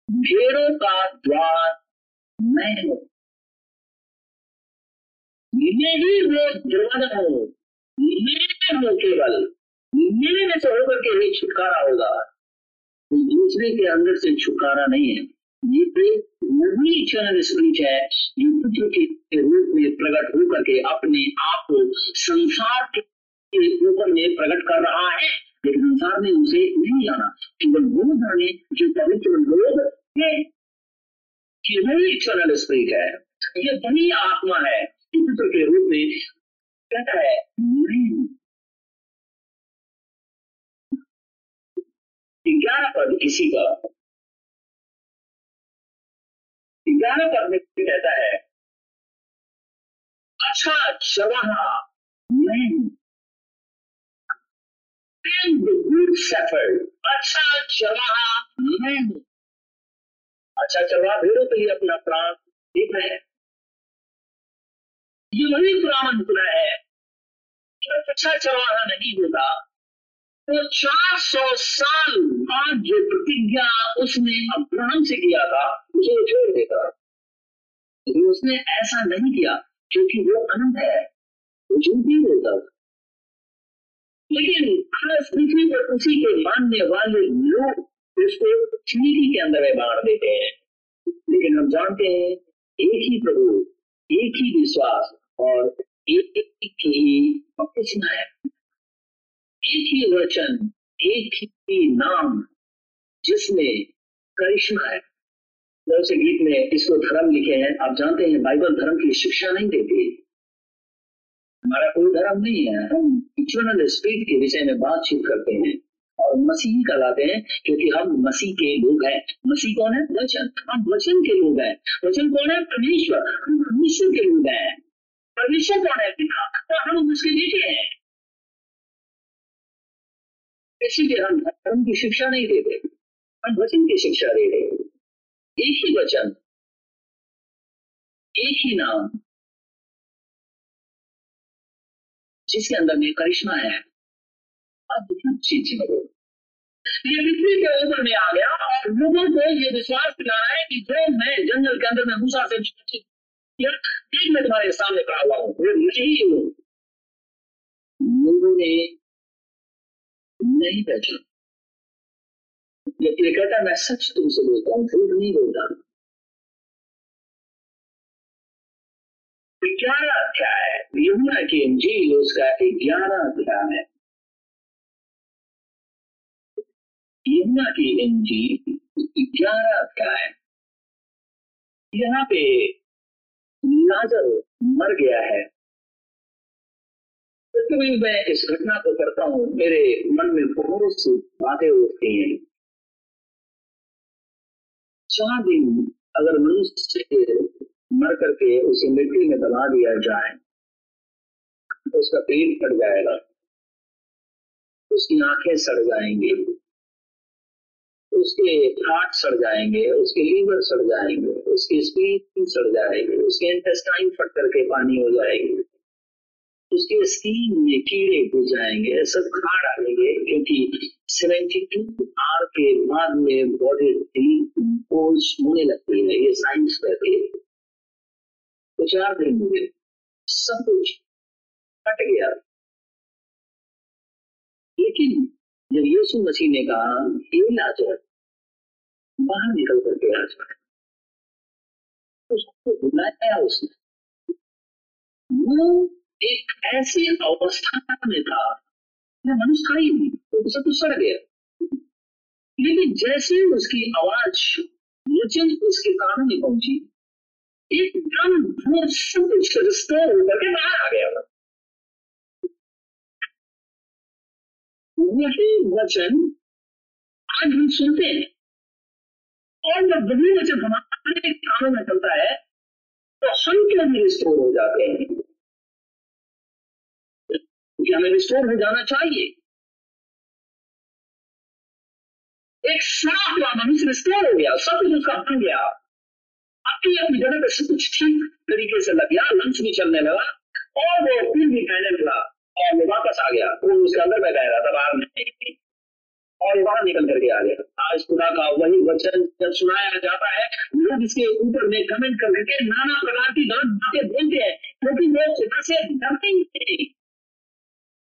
भेड़ों का द्वार मैं हूँ। यही वो दरवाज़ा हूँ, मैं हूँ केवल। मेरे में से होकर के ही छुटकारा होगा। दूसरे के अंदर से छुटकारा नहीं है। ये वही इटर्नल स्पिरिट है जो पुत्र के रूप में प्रकट होकर के अपने आप को संसार के ऊपर में प्रकट कर रहा है। लेकिन संसार में उसे नहीं जाना। केवल वो जाने जो पवित्र लोग है। वही इटर्नल स्पिरिट है ये वही आत्मा है। पुत्र के रूप में कहता है ग्यारह पद किसी का। ग्यारह पद में कहता है अच्छा चरवाहा मैं गुड शेफर्ड अच्छा चरवाहा मैं अच्छा चरवाहा भेड़ों के लिए अपना प्राण देता है। ये वही पुराण खुला है अच्छा चरवाहा नहीं होता तो चार सौ साल बाद जो प्रतिज्ञा उसने अब्राहम से किया था, उसे छोड़ देता। लेकिन उसने ऐसा नहीं किया, क्योंकि वो अनंत है, वो झूठ नहीं बोलता लेकिन खास पृथ्वी पर उसी के मानने वाले लोग उसको चीनी के अंदर में बांट देते हैं। लेकिन हम जानते हैं, एक ही प्रभु, एक ही विश्वास और एक ही बपतिस्मा है। एक ही वचन, एक ही नाम जिसमें करिश्मा है। से गीत में इसको धर्म लिखे हैं। आप जानते हैं, बाइबल धर्म की शिक्षा नहीं देती। हमारा कोई धर्म नहीं है। हम इटर्नल स्पीड के विषय में बातचीत करते हैं और मसीही कहलाते हैं, क्योंकि हम मसीह के लोग हैं। मसीह कौन है? वचन। हम वचन के लोग हैं। वचन कौन है? परमेश्वर। हम परमेश्वर के लोग हैं। परमेश्वर कौन है? पिता। तो हम उसके बेटे हैं। इसीलिए हम धर्म की शिक्षा नहीं दे रहे हम वचन की शिक्षा दे रहे। एक ही वचन, एक ही नाम, जिसके अंदर में करिश्मा है। अद्भुत चीज़ ये पृथ्वी के ऊपर में आ गया और लोगों को ये विश्वास दिला रहा है कि जो मैं जंगल के अंदर में मूसा से मैं तुम्हारे सामने खड़ा हुआ हूँ मुझे ही हूँ। लोगों ने नहीं पहचान ये कहता मैं सच तुमसे बोलता हूँ, झूठ नहीं बोलता। ग्यारह अध्याय, यमुना की इंजील उसका ग्यारह अध्याय है। यमुना की इंजील ग्यारह अध्याय यहाँ पे लाजर मर गया है। तो मैं इस घटना को करता हूँ, मेरे मन में बहुत सी बातें उठती हैं। चार दिन अगर मनुष्य मर करके उसे मिट्टी में दबा दिया जाए तो उसका पेट फट जाएगा, उसकी आँखें सड़ जाएँगी, उसके हार्ट सड़ जाएँगे, उसके लीवर सड़ जाएँगे, उसकी स्प्लीन सड़ जाएगी, उसके इंटेस्टाइन फट करके पानी हो जाएगी। उसके स्किन में कीड़े घुस जाएँगे सब खा डालेंगे, क्योंकि सेवेंटी टू आर के बाद में बॉडी होने लगती है, ये साइंस है। तो चार दिन हुए सब कुछ कट गया। लेकिन जब यीशु मसीह ने कहा ये लाजर बाहर निकल करके आ जाए उसको बुलाया उसने। वो एक ऐसी अवस्था में था मनुष्य था ही नहीं तो सब कुछ सड़ गया लेकिन जैसे उसकी आवाज़ वचन उसके कानों में पहुँची एकदम वो सब कुछ रिस्टोर होकर के बाहर आ गया वही वचन आज हम सुनते हैं और जब वही वचन हमारे कानों में चलता है तो हम क्यों भी रिस्टोर हो जाते हैं क्योंकि हमें रिस्टोर हो जाना चाहिए। एक साफ़ हुआ मनुष्य रिस्टोर हो गया, सब कुछ उसका बन गया। अपनी अपनी जगह पे सब कुछ ठीक तरीके से लग गया, लंच भी चलने लगा, और वो फिर भी कहने लगा, और वो वापस आ गया। वो उसके अंदर में रहा था बाहर नहीं और बाहर निकल करके आ गया। आज खुदा का वही वचन जब सुनाया जाता है, लोग इसके ऊपर में कमेंट कर करके नाना प्रकार की गलत बातें बोलते हैं, क्योंकि वो खुदा से डरते नहीं।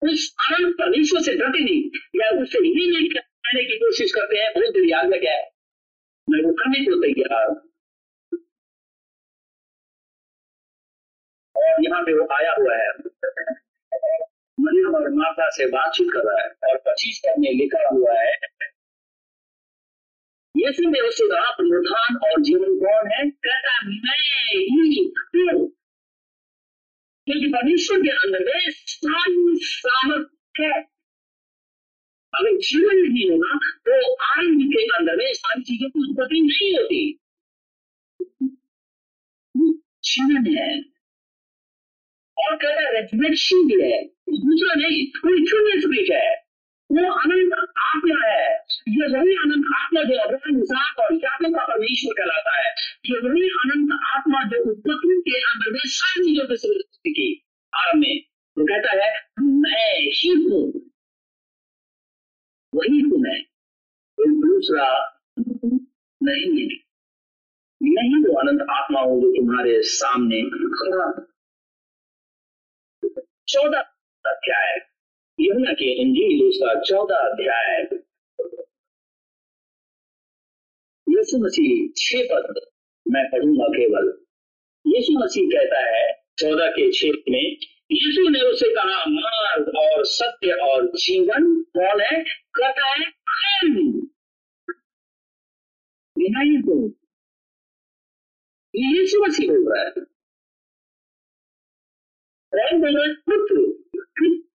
उस अनंत परमेश्वर से डरते नहीं या उससे नहीं कहने की कोशिश करते हैं बहुत आज्ञा क्या है मैं वो करने को तैयार और यहाँ पे वो आया हुआ है मरियम और माता से बातचीत कर रहा है और पच्चीस पद में लिखा हुआ है यीशु ने उससे कहा पुनरुत्थान और जीवन कौन है? कहता मैं ही हूँ। क्योंकि परमेश्वर के अंदर में सारी सामर्थ्य है अगर जीवन नहीं होगा तो आनंद के अंदर में सारी चीज़ों की उत्पत्ति नहीं होती। जीवन है। और कहता है रेजरेक्शन भी है। दूसरा नहीं कोई इक्विनेस भी है। वो अनंत आत्मा है। ये वही अनंत आत्मा जो अब्राहम, इसहाक और याकूब का परमेश्वर कहलाता है। ये वही अनंत आत्मा जो उत्पत्ति के अंदर में सारी चीज़ों की सृष्टि की आरंभ में। तो कहता है, मैं ही हूँ। वही हूँ मैं। दूसरा नहीं है। नहीं वो अनंत आत्मा हो जो तुम्हारे सामने खड़ा चौदह अध्याय। यमुना के इंजील उसका चौदह अध्याय। यीशु मसीह छह पद मैं पढ़ूँगा केवल। यीशु मसीह कहता है, चौदह के छह में, यीशु ने उसे कहा, मार्ग और सत्य और जीवन, कौन है? कहता है यीशु मसीह बोल रहा है। पुत्र पुत्र।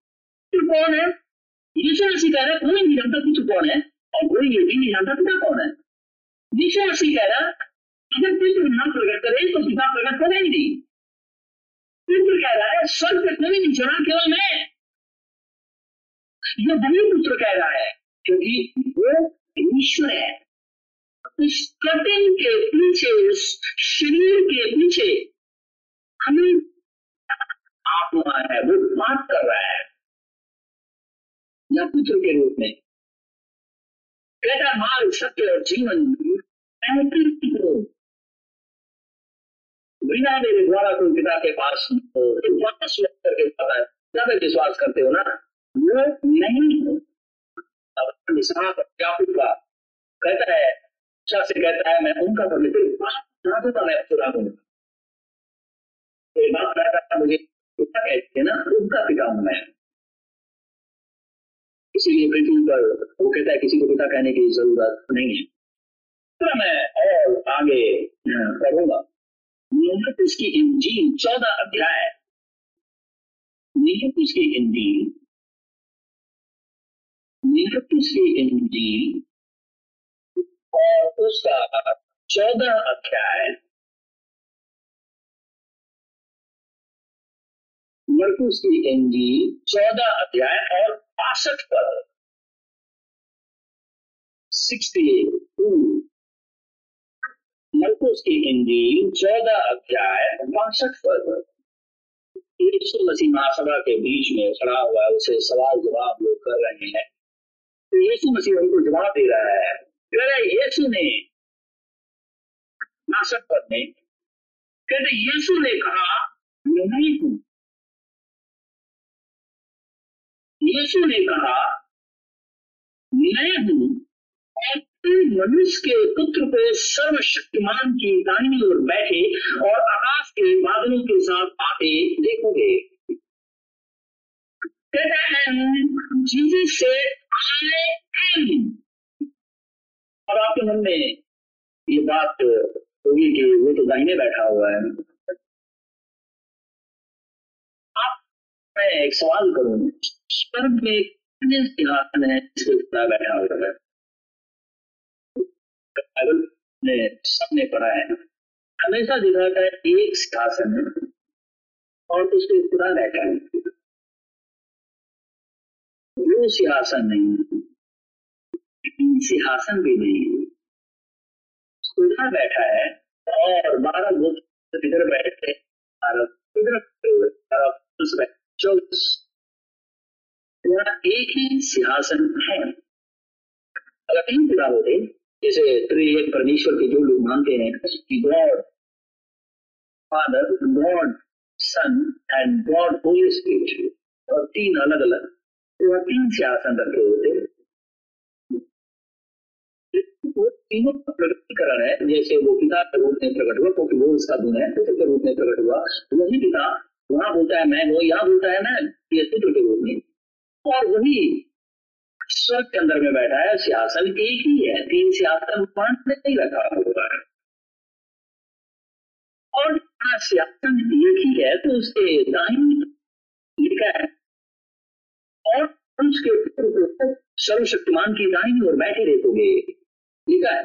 कौन है कह रहा कोई नहीं जानता पुत्र कौन है और कोई ये भी नहीं जानता कौन है कह रहा अगर प्रकट करे तो पिता प्रकट करे ही नहीं पुत्र कह रहा है पे कोई नहीं केवल मैं पुत्र कह रहा है क्योंकि वो ईश्वर है उस कटिंग के पीछे उस शरीर के पीछे हमें आत्मा है वो बात कर रहा है या पुत्र के रूप में। कहता मार्ग सत्य और जीवन बिना मेरे द्वारा कोई पिता के पास करके पता है। विश्वास करते हो ना? वो नहीं हो। कहता है से कहता है, मैं उनका पवित्र मैं खुदा दूँगा बाप मुझे पिता कहते हैं ना, उनका पिता हूँ मैं। इसीलिए पृथ्वी पर वो कहता है, किसी को पिता कहने की ज़रूरत नहीं है। तो मैं और आगे पढ़ूँगा। नीलकुश की इंजील चौदह अध्याय। नीलकुश की इंजील नीलकुश की इंजील और उसका चौदह अध्याय। मरकुस की इंजील चौदह अध्याय और बासठ पर सिक्सटी टू की इंजील चौदह अध्याय बासठ पर यीशु मसीह महासभा के बीच में खड़ा हुआ है, उसे सवाल जवाब लोग कर रहे हैं। तो यीशु मसीह उनको जवाब दे रहा है यीशु ने नासक पद में कहते यीशु ने कहा, मैं नहीं हूँ। यीशु ने कहा, मैं हूँ और तुम मनुष्य के पुत्र को सर्वशक्तिमान की दाहिनी ओर बैठे और आकाश के बादलों के साथ आते देखोगे। से और आपके मन में ये बात होगी कि वो तो दाहिने बैठा हुआ है। आप, मैं एक सवाल करूँ। स्वर्ग में सिंहासन है जिसके ऊपर बैठा हुआ है बाइबल ने सबने पढ़ा है हमेशा देखा था एक सिंहासन है और उसके ऊपर बैठा है वो सिंहासन नहीं सिंहासन भी नहीं उधर बैठा है और बारह गुप्त इधर बैठे बारह इधर चौबीस एक ही सिंहासन है। अगर तीन पूरा होते जैसे त्रिएक परमेश्वर के जो लोग मानते हैं, कि God father God son and God holy spirit और तीन अलग अलग तो वह तीन सिंहासन रखे होते वो तीनों प्रकटीकरण है, जैसे वो पिता के रूप में प्रकट हुआ, क्योंकि वो उसका गुण है, पुत्र के रूप में प्रकट हुआ वही पिता, वहाँ बोलता है मैं वो यहाँ बोलता है मैं, ये पुत्र के रूप में। और वही स्वर्ग के अंदर में बैठा है सियासन एक ही है, तीन सियासन पाँच नहीं रखा हुआ है। और सियासन एक ही है तो उसके दाहिनी लिखा है, और उसके पुत्र सर्वशक्तिमान की दाहिनी और बैठे देखोगे लिखा है।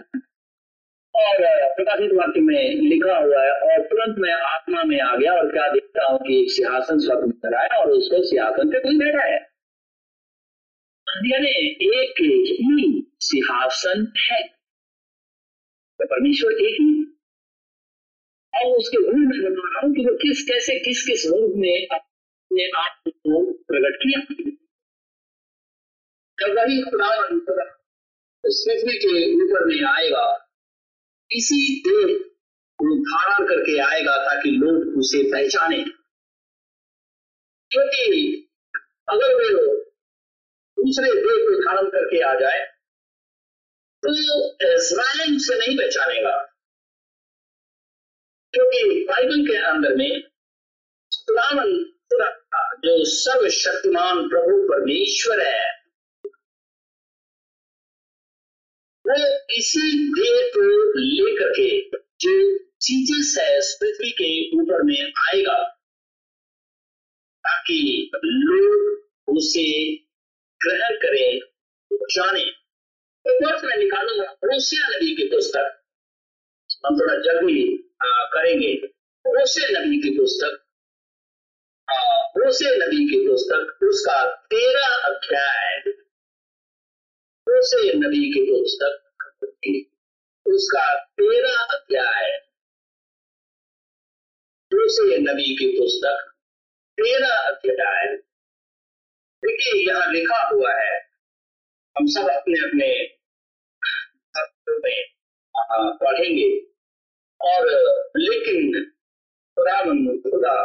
और प्रकाशित वाक्य में लिखा हुआ है, और तुरंत मैं आत्मा में आ गया, और क्या देखता हूँ कि सिंहासन स्वतंत्र है और उसको सिंहासन पे कोई बैठा है। एक ही सिंहासन है। तो परमेश्वर एक ही। और उसके गुण में बता रहा हूँ कि वो किस, कैसे किस किस रूप में अपने आप को प्रकट किया? वही खुदा पृथ्वी के ऊपर में आएगा, इसी देह को धारण करके आएगा ताकि लोग उसे पहचाने। क्योंकि अगर वो दूसरे देह को धारण करके आ जाए तो इसराइल उसे नहीं पहचानेगा क्योंकि बाइबल के अंदर में खुदावन जो सर्वशक्तिमान प्रभु परमेश्वर है, वो इसी देह को लेकर के जो चीज़ें है, पृथ्वी के ऊपर में आएगा, ताकि लोग उसे ग्रहण करें, जाने। तो में निकालूँगा, रोसिया नबी की पुस्तक। हम थोड़ा जल्दी करेंगे। रोसे नबी की पुस्तक। रोसे नबी की पुस्तक, उसका तेरह अध्याय से नबी की पुस्तक, उसका तेरह अध्याय से नबी की पुस्तक, तेरह अध्याय देखिए, यहाँ लिखा हुआ है, हम सब अपने अपने में पढ़ेंगे। और लेकिन खुदा,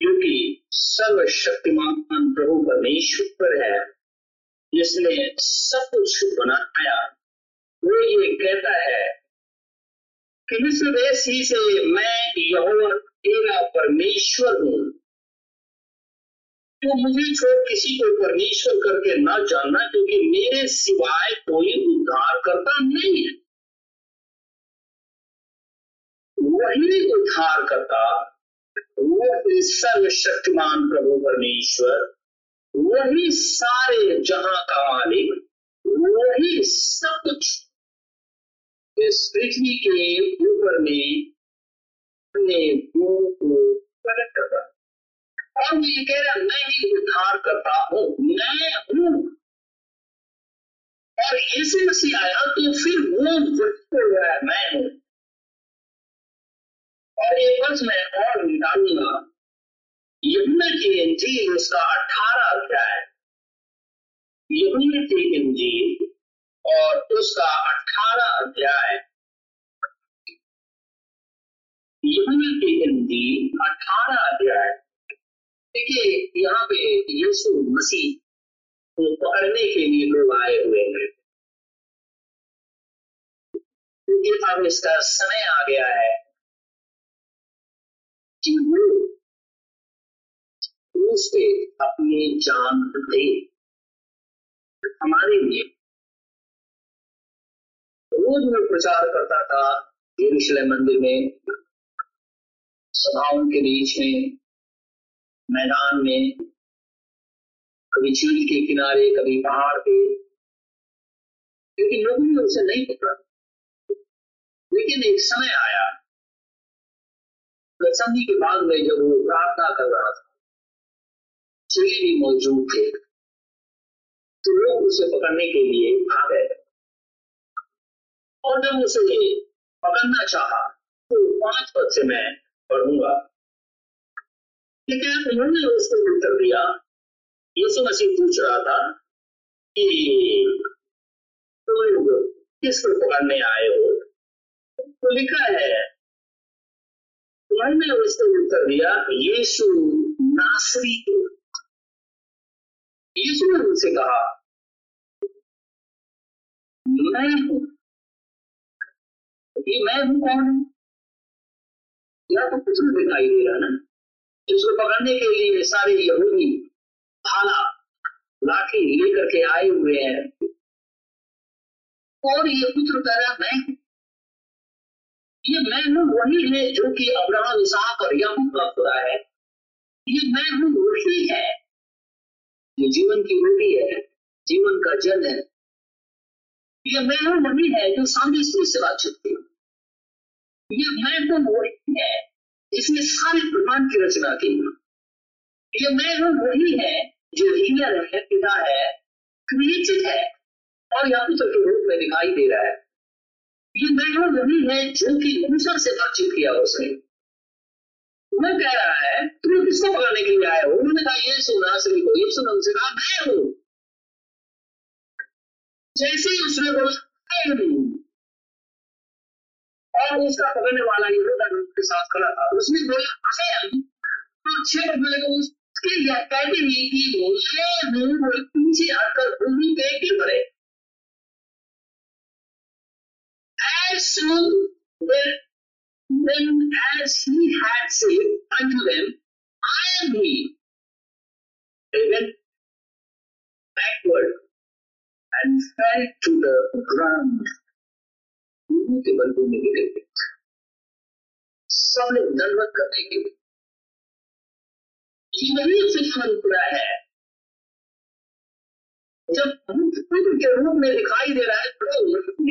क्योंकि सर्वशक्तिमान प्रभु परमेश्वर है, जिसने सब कुछ बनाया, वो ये कहता है कि मिस्र देश ही से मैं यहोवा तेरा परमेश्वर हूँ तो मुझे छोड़ किसी को परमेश्वर करके ना जानना, क्योंकि मेरे सिवाय कोई उद्धार करता नहीं है। वही उद्धार करता, वही सर्वशक्तिमान प्रभु परमेश्वर, वही सारे जहाँ का मालिक, वही सब कुछ इस पृथ्वी के ऊपर में अपने गुण को प्रकट करता और ये कह रहा, मैं ही उद्धार करता हूँ, मैं हूँ। और यीशु मसीह आया तो फिर वो व्यक्त हो मैं हूँ। और एक वर्ष मैं और निकालूँगा। यमुना की इंजील उसका अठारह अध्याय। यमुना की इंजील और उसका अठारह अध्याय। यमुना की इंजील अठारह अध्याय। देखिए, यहाँ पे यीशु मसीह को पकड़ने के लिए लोग आए हुए हैं। क्योंकि अब इसका समय आ गया है। कि वो क्रूस पे अपनी जान दे, हमारे लिए रोज में प्रचार करता था यरूशलेम मंदिर में, सभाओं के बीच में मैदान में, कभी झील के किनारे, कभी पहाड़ पे। लेकिन लोगों ने उसे नहीं पकड़ा। लेकिन एक समय आया प्रसंगी के बाद में जब वो प्रार्थना कर रहा था चेले भी मौजूद थे तो लोग उसे पकड़ने के लिए आ गए। और जब उसे पकड़ना चाहा तो पाँच पद से मैं पढ़ूँगा। लेकिन उन्होंने उसको उत्तर दिया यीशु मसीह पूछ रहा था कि तुम तो किसको पकड़ने आए हो तो लिखा है उन्होंने उसको उत्तर दिया यीशु नासरी यीशु ने उनसे कहा मैं हूँ मैं हूँ कौन या तो कुछ दिखाई दे रहा ना जिसको पकड़ने के लिए सारे यहूदी भाला लाठी लेकर के आए हुए हैं। और ये पुत्र कह रहा, मैं ये मैं हूँ वही है जो कि अब्राहम, इसहाक और याकूब का खुदा है। ये मैं हूँ वही है। ये जीवन की रोटी है, जीवन का जल है। ये मैं हूँ वही है जो सामने से बातचीत की ये मैं हूँ वही है। जिसने सारे ब्रह्मांड की रचना की ये मैं हूँ, वही है, जो हीलर है, पिता है क्रिएटेड है, और यहाँ पुत्र के रूप में दिखाई दे रहा है। ये मैं हूँ, वही है, जो कि मूसा से बातचीत किया उसने। वो कह रहा है तुम किसको पकड़ने के लिए आए हो? उन्होंने कहा, ये सुना श्री को, ये सुना उनसे कहा, मैं हूँ। जैसे ही उसने बोला और उसका पकड़ने वाला यहूदा के साथ खड़ा था उसने बोला आई तो छह बोले को उसके कहते हुए कि मैं हूँ पीछे हटकर भूमि पे गिर पड़े as soon Then as he had said unto them, I am he. They went backward and fell to the ground. के बंधु में गिरे सबने दंडवत करने के ये वही फ़िक्र पूरा है जब पुत्र के रूप में दिखाई दे रहा है तो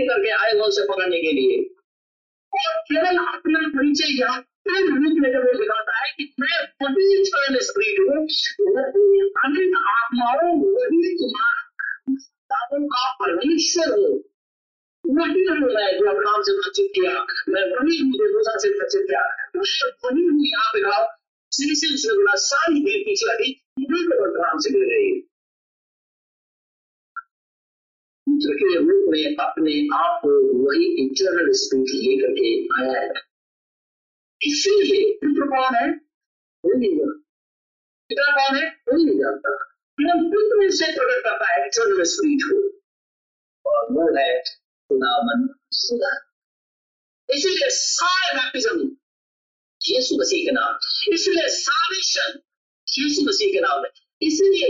करके आए हुए उसे पकड़ने के लिए और केवल अपना परिचय यहाँ रूप में जब वो दिखाता है कि मैं वही चरण स्प्रिट हूँ अनंत आत्माओं वही तुम्हारा का परमेश्वर हूँ हूँ हूँ हूँ तो अपने आप को वही इंटरनल स्पिरिट लेकर के आया है इसीलिए पुत्र कौन है कोई नहीं जानता पिता कौन है कोई नहीं जानता पुत्र से प्रकट करता है इंटरनल स्पिरिट को और वो है खुदावन सुधा इसीलिए सारे बैप्टिज्म यीशु मसीह के नाम इसलिए सालिशन यीशु मसीह के नाम में इसलिए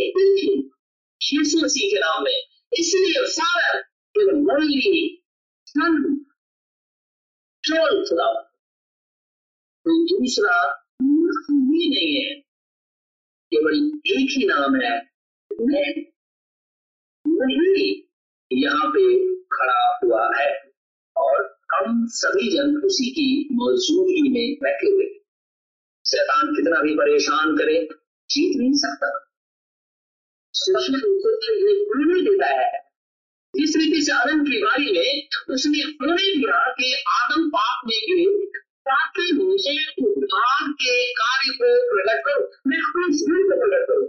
यीशु मसीह के नाम में इसलिए फादर only son केवल खुदा कोई दूसरा ही नहीं है केवल एक ही नाम है मैं वही यहाँ पे खड़ा हुआ है और हम सभी जन उसी की मौजूदगी में बैठे हुए शैतान कितना भी परेशान करे, जीत नहीं सकता। नहीं देता है। जिस रीति से आदम की बारी में उसने होने दिया कि आदम पाप में गिरे, ताकि मुझे उद्धार के कार्य को प्रकट करो। मैं अपने शरीर को प्रकट करूँ।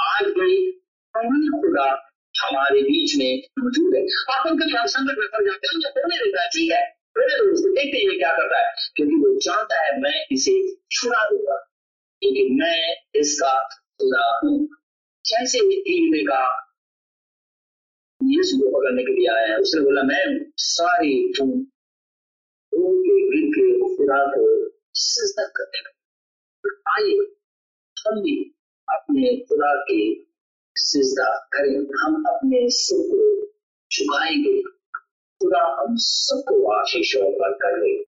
आज भी खुदा हमारे बीच में मौजूद है। अपन कभी हम संकट में पड़ जाते हैं। मुझे होने देता है। ठीक है? मेरे दोस्त, देखते हुए क्या करता है। क्योंकि वो जानता है, मैं इसे छुड़ा दूँगा। क्योंकि मैं इसका खुदा हूँ। कैसे ईवे का यीशु को पकड़ने के लिए आया है, उसने बोला, मैं सारी तुम उनके गिर के खुदा को सिजदा करने आइए, हम भी अपने खुदा के सिजदा करें। हम अपने सिर को झुकाएँगे खुदा हम सबको आशीष और कर